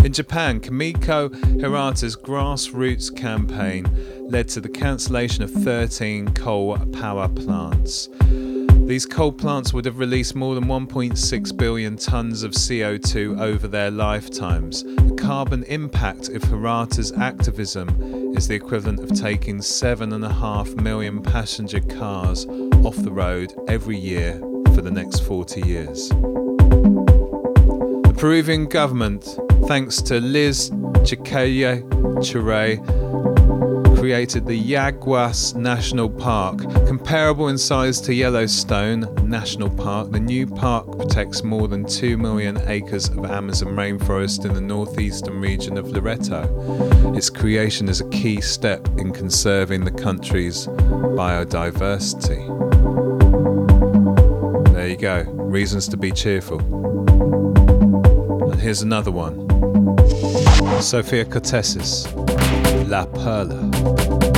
In Japan, Kimiko Hirata's grassroots campaign led to the cancellation of 13 coal power plants. These coal plants would have released more than 1.6 billion tonnes of CO2 over their lifetimes. The carbon impact of Hirata's activism is the equivalent of taking 7.5 million passenger cars off the road every year for the next 40 years. The Peruvian government, thanks to Liz Chicaje Churay, created the Yaguas National Park. Comparable in size to Yellowstone National Park, the new park protects more than 2 million acres of Amazon rainforest in the northeastern region of Loreto. Its creation is a key step in conserving the country's biodiversity. There you go, reasons to be cheerful. And here's another one Sofia Kourtesis. La Perla.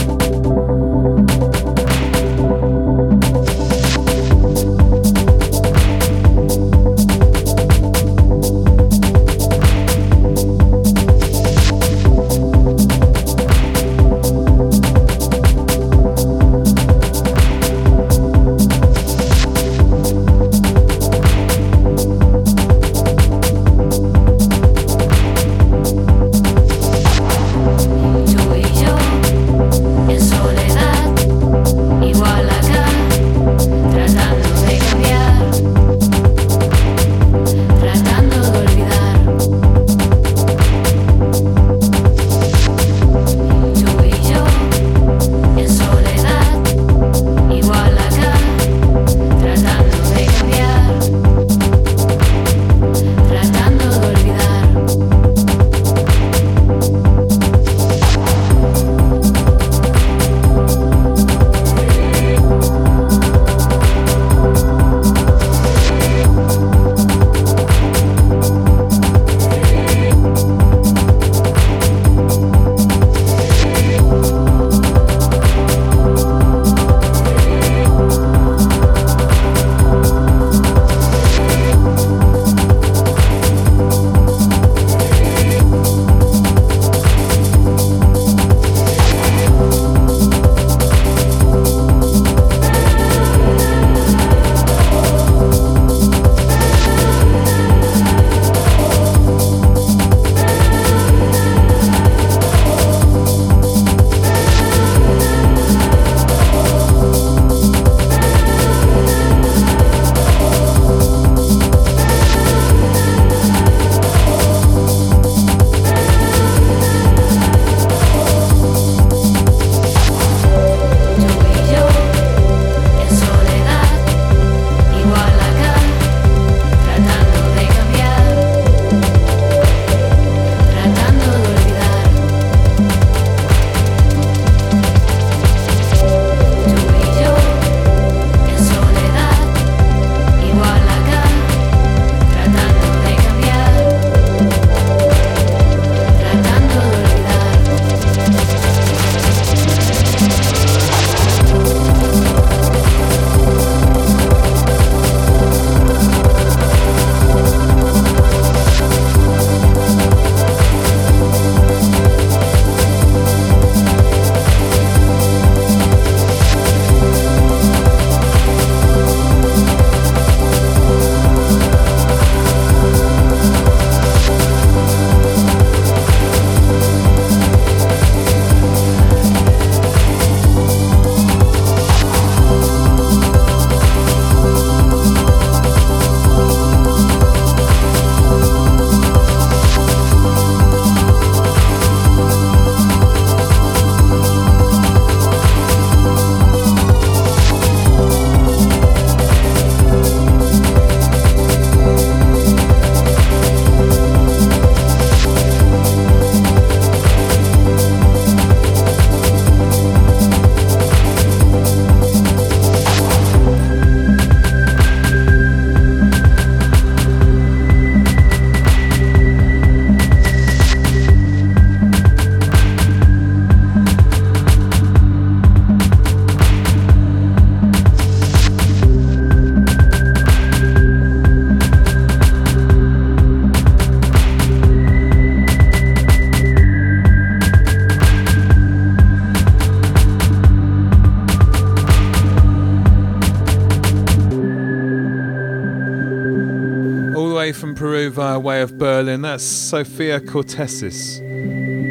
by way of Berlin, that's Sofia Kourtesis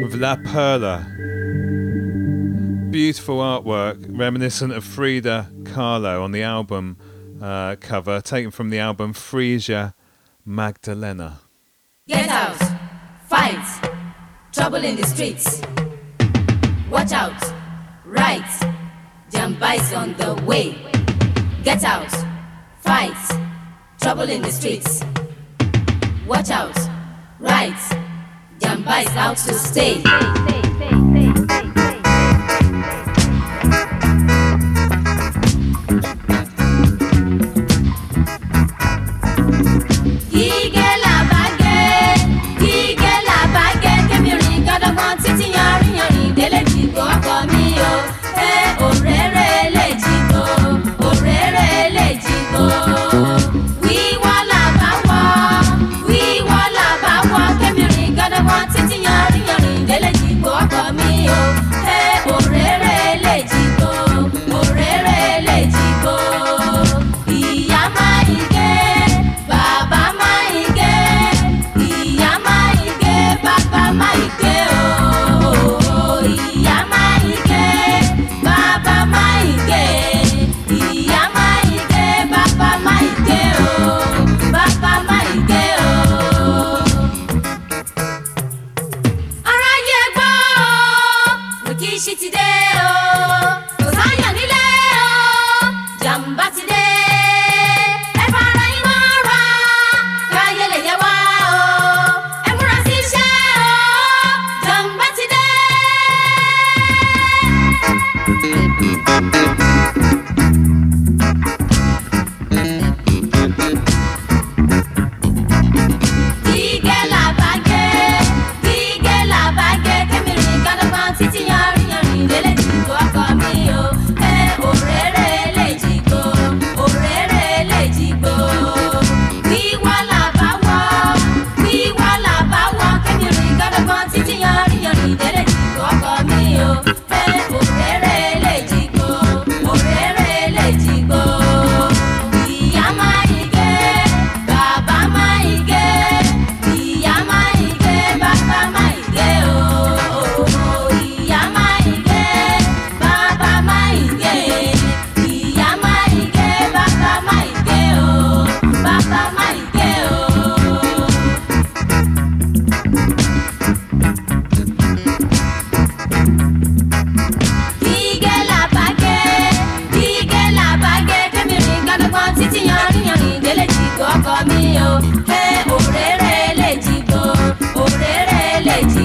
with La Perla. Beautiful artwork reminiscent of Frida Kahlo on the album uh, cover, taken from the album Fresia Magdalena. Get out, fight, trouble in the streets. Watch out, right, Jambais on the way. Get out, fight, trouble in the streets. Watch out. Right. Jamba is out to stay.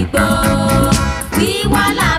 Ìgbò wíwá láàyè.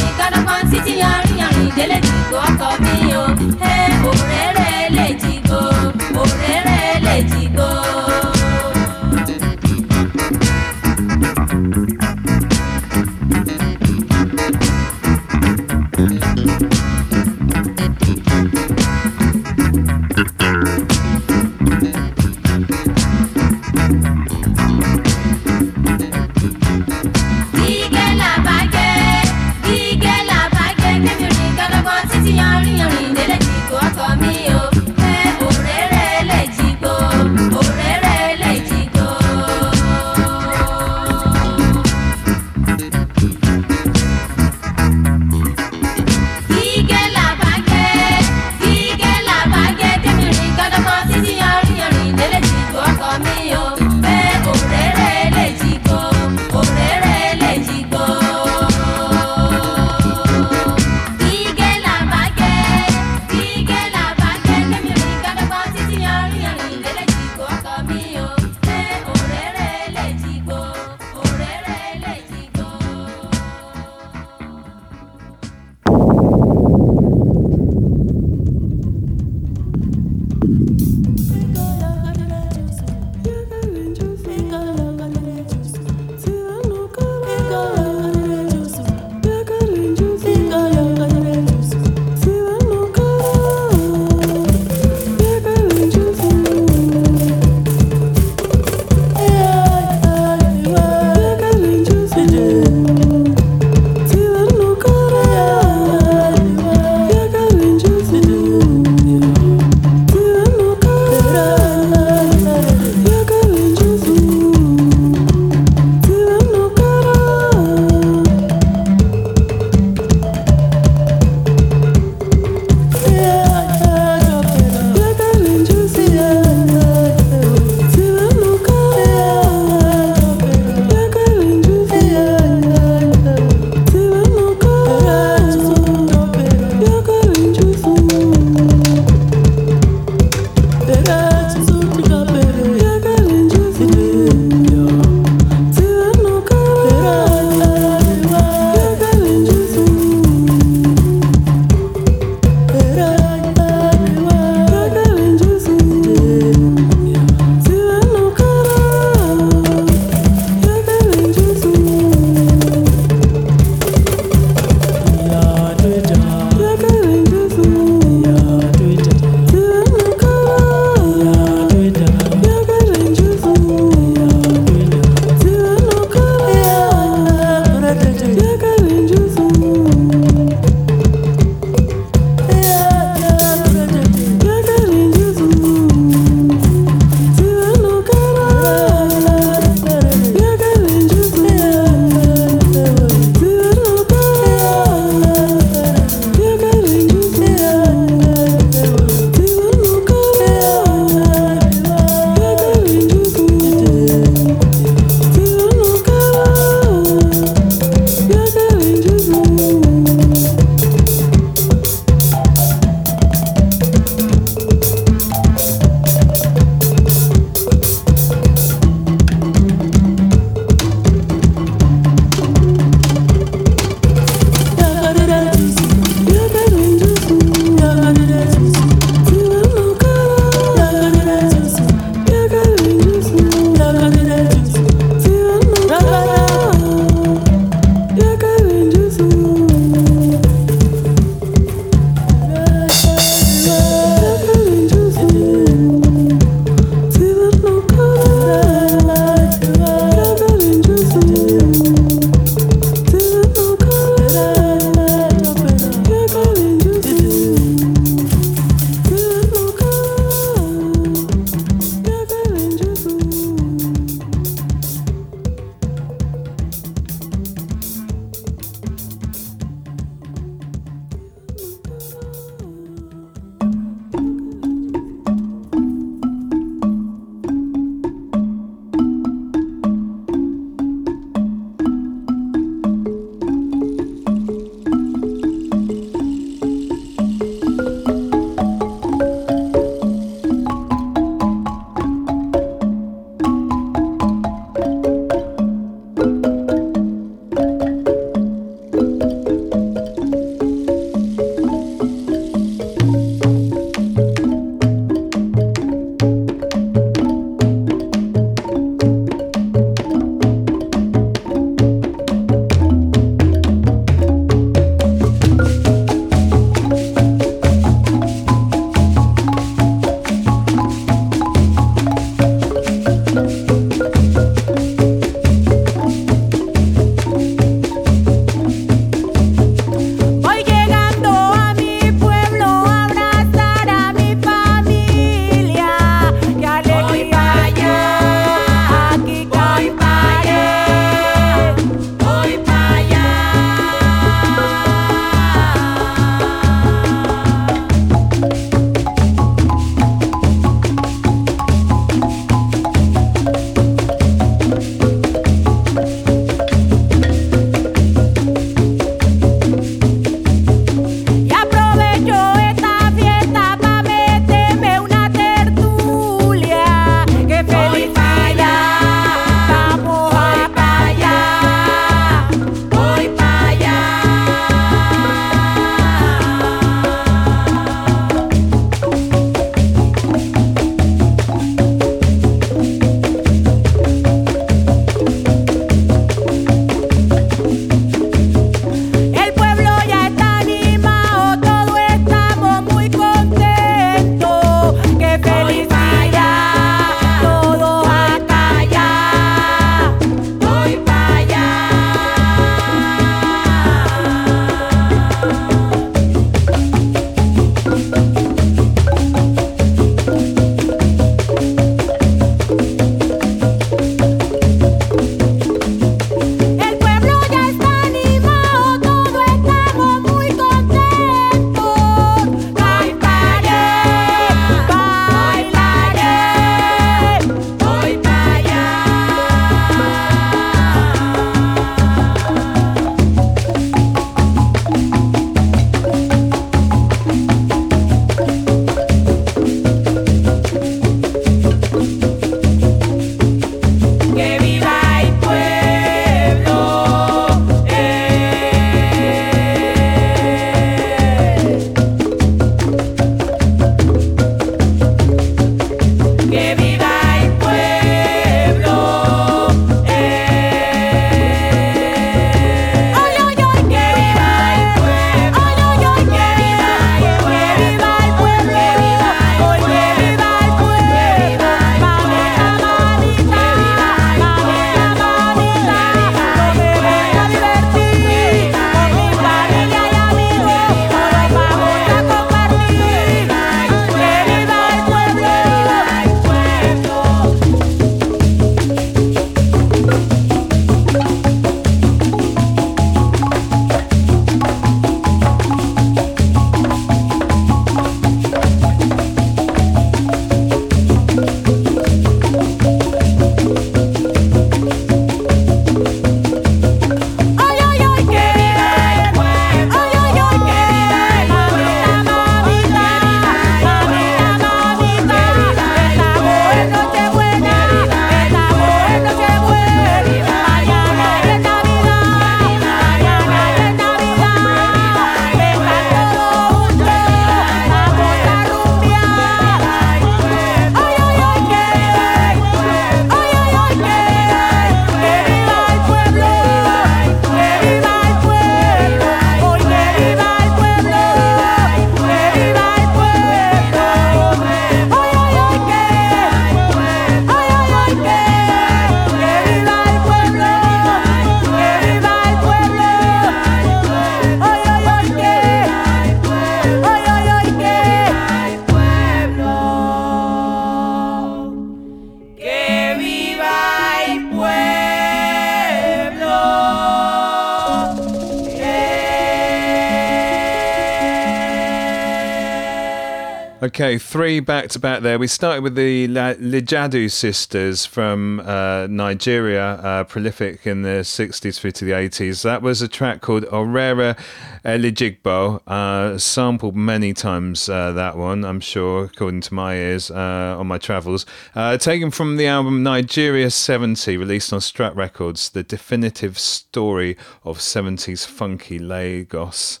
Okay, three back to back there. We started with the Lijadu sisters from uh, Nigeria, uh, prolific in the 60s through to the 80s. That was a track called Orere Elejigbo, uh, sampled many times, uh, that one, I'm sure, according to my ears uh, on my travels. Uh, taken from the album Nigeria 70, released on Strut Records, the definitive story of 70s funky Lagos.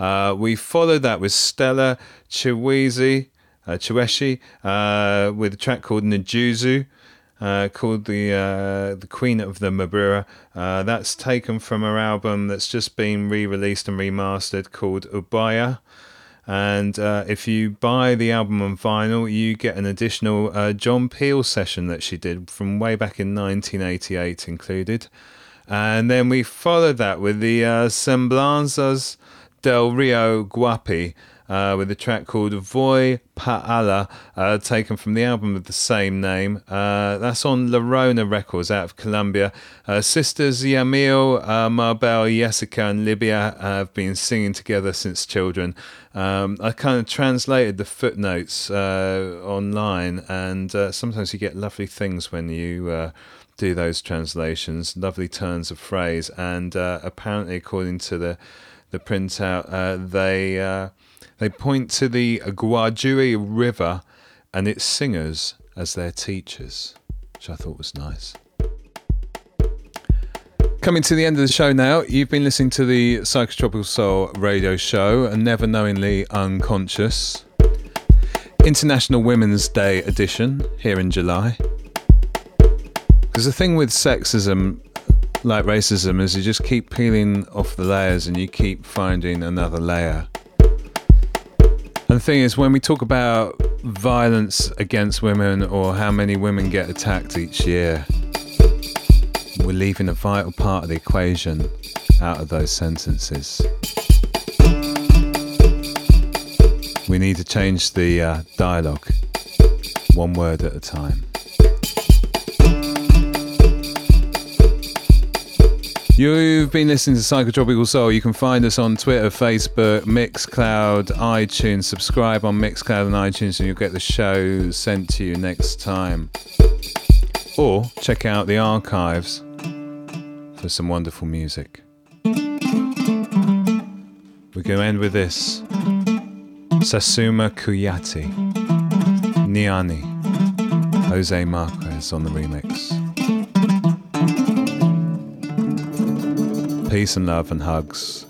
Uh, we followed that with Stella Chiwezi, uh, Chiweshe, uh, with a track called Njuzu, uh, called the uh, the Queen of the Mbira. That's taken from her album that's just been re-released and remastered called Ambuya. And uh, if you buy the album on vinyl, you get an additional uh, John Peel session that she did from way back in 1988 included. And then we followed that with the uh, Semblanzas del Rio Guapi uh, with a track called Voy Pa'ala, uh, taken from the album of the same name. Uh, that's on Llorona Records out of Colombia. Uh, sisters Yamil, uh, Marbel, Jessica, and Libya have been singing together since children. Um, I kind of translated the footnotes uh, online, and sometimes you get lovely things when you do those translations, lovely turns of phrase. And apparently, according to the the printout, uh, they uh, they point to the Guajuri River and its singers as their teachers, which I thought was nice. Coming to the end of the show now, you've been listening to the Psychotropical Soul radio show, and Never Knowingly Unconscious. International Women's Day edition here in July. Because the thing with sexism, like racism, is you just keep peeling off the layers and you keep finding another layer. And the thing is, when we talk about violence against women or how many women get attacked each year, we're leaving a vital part of the equation out of those sentences. We need to change the uh, dialogue one word at a time. You've been listening to Psychotropical Soul. You can find us on Twitter, Facebook, Mixcloud, iTunes. Subscribe on Mixcloud and iTunes, and you'll get the show sent to you next time. Or check out the archives for some wonderful music. We're going to end with this Sasuma Kuyati, Niani, Jose Marquez on the remix. Peace and love and hugs.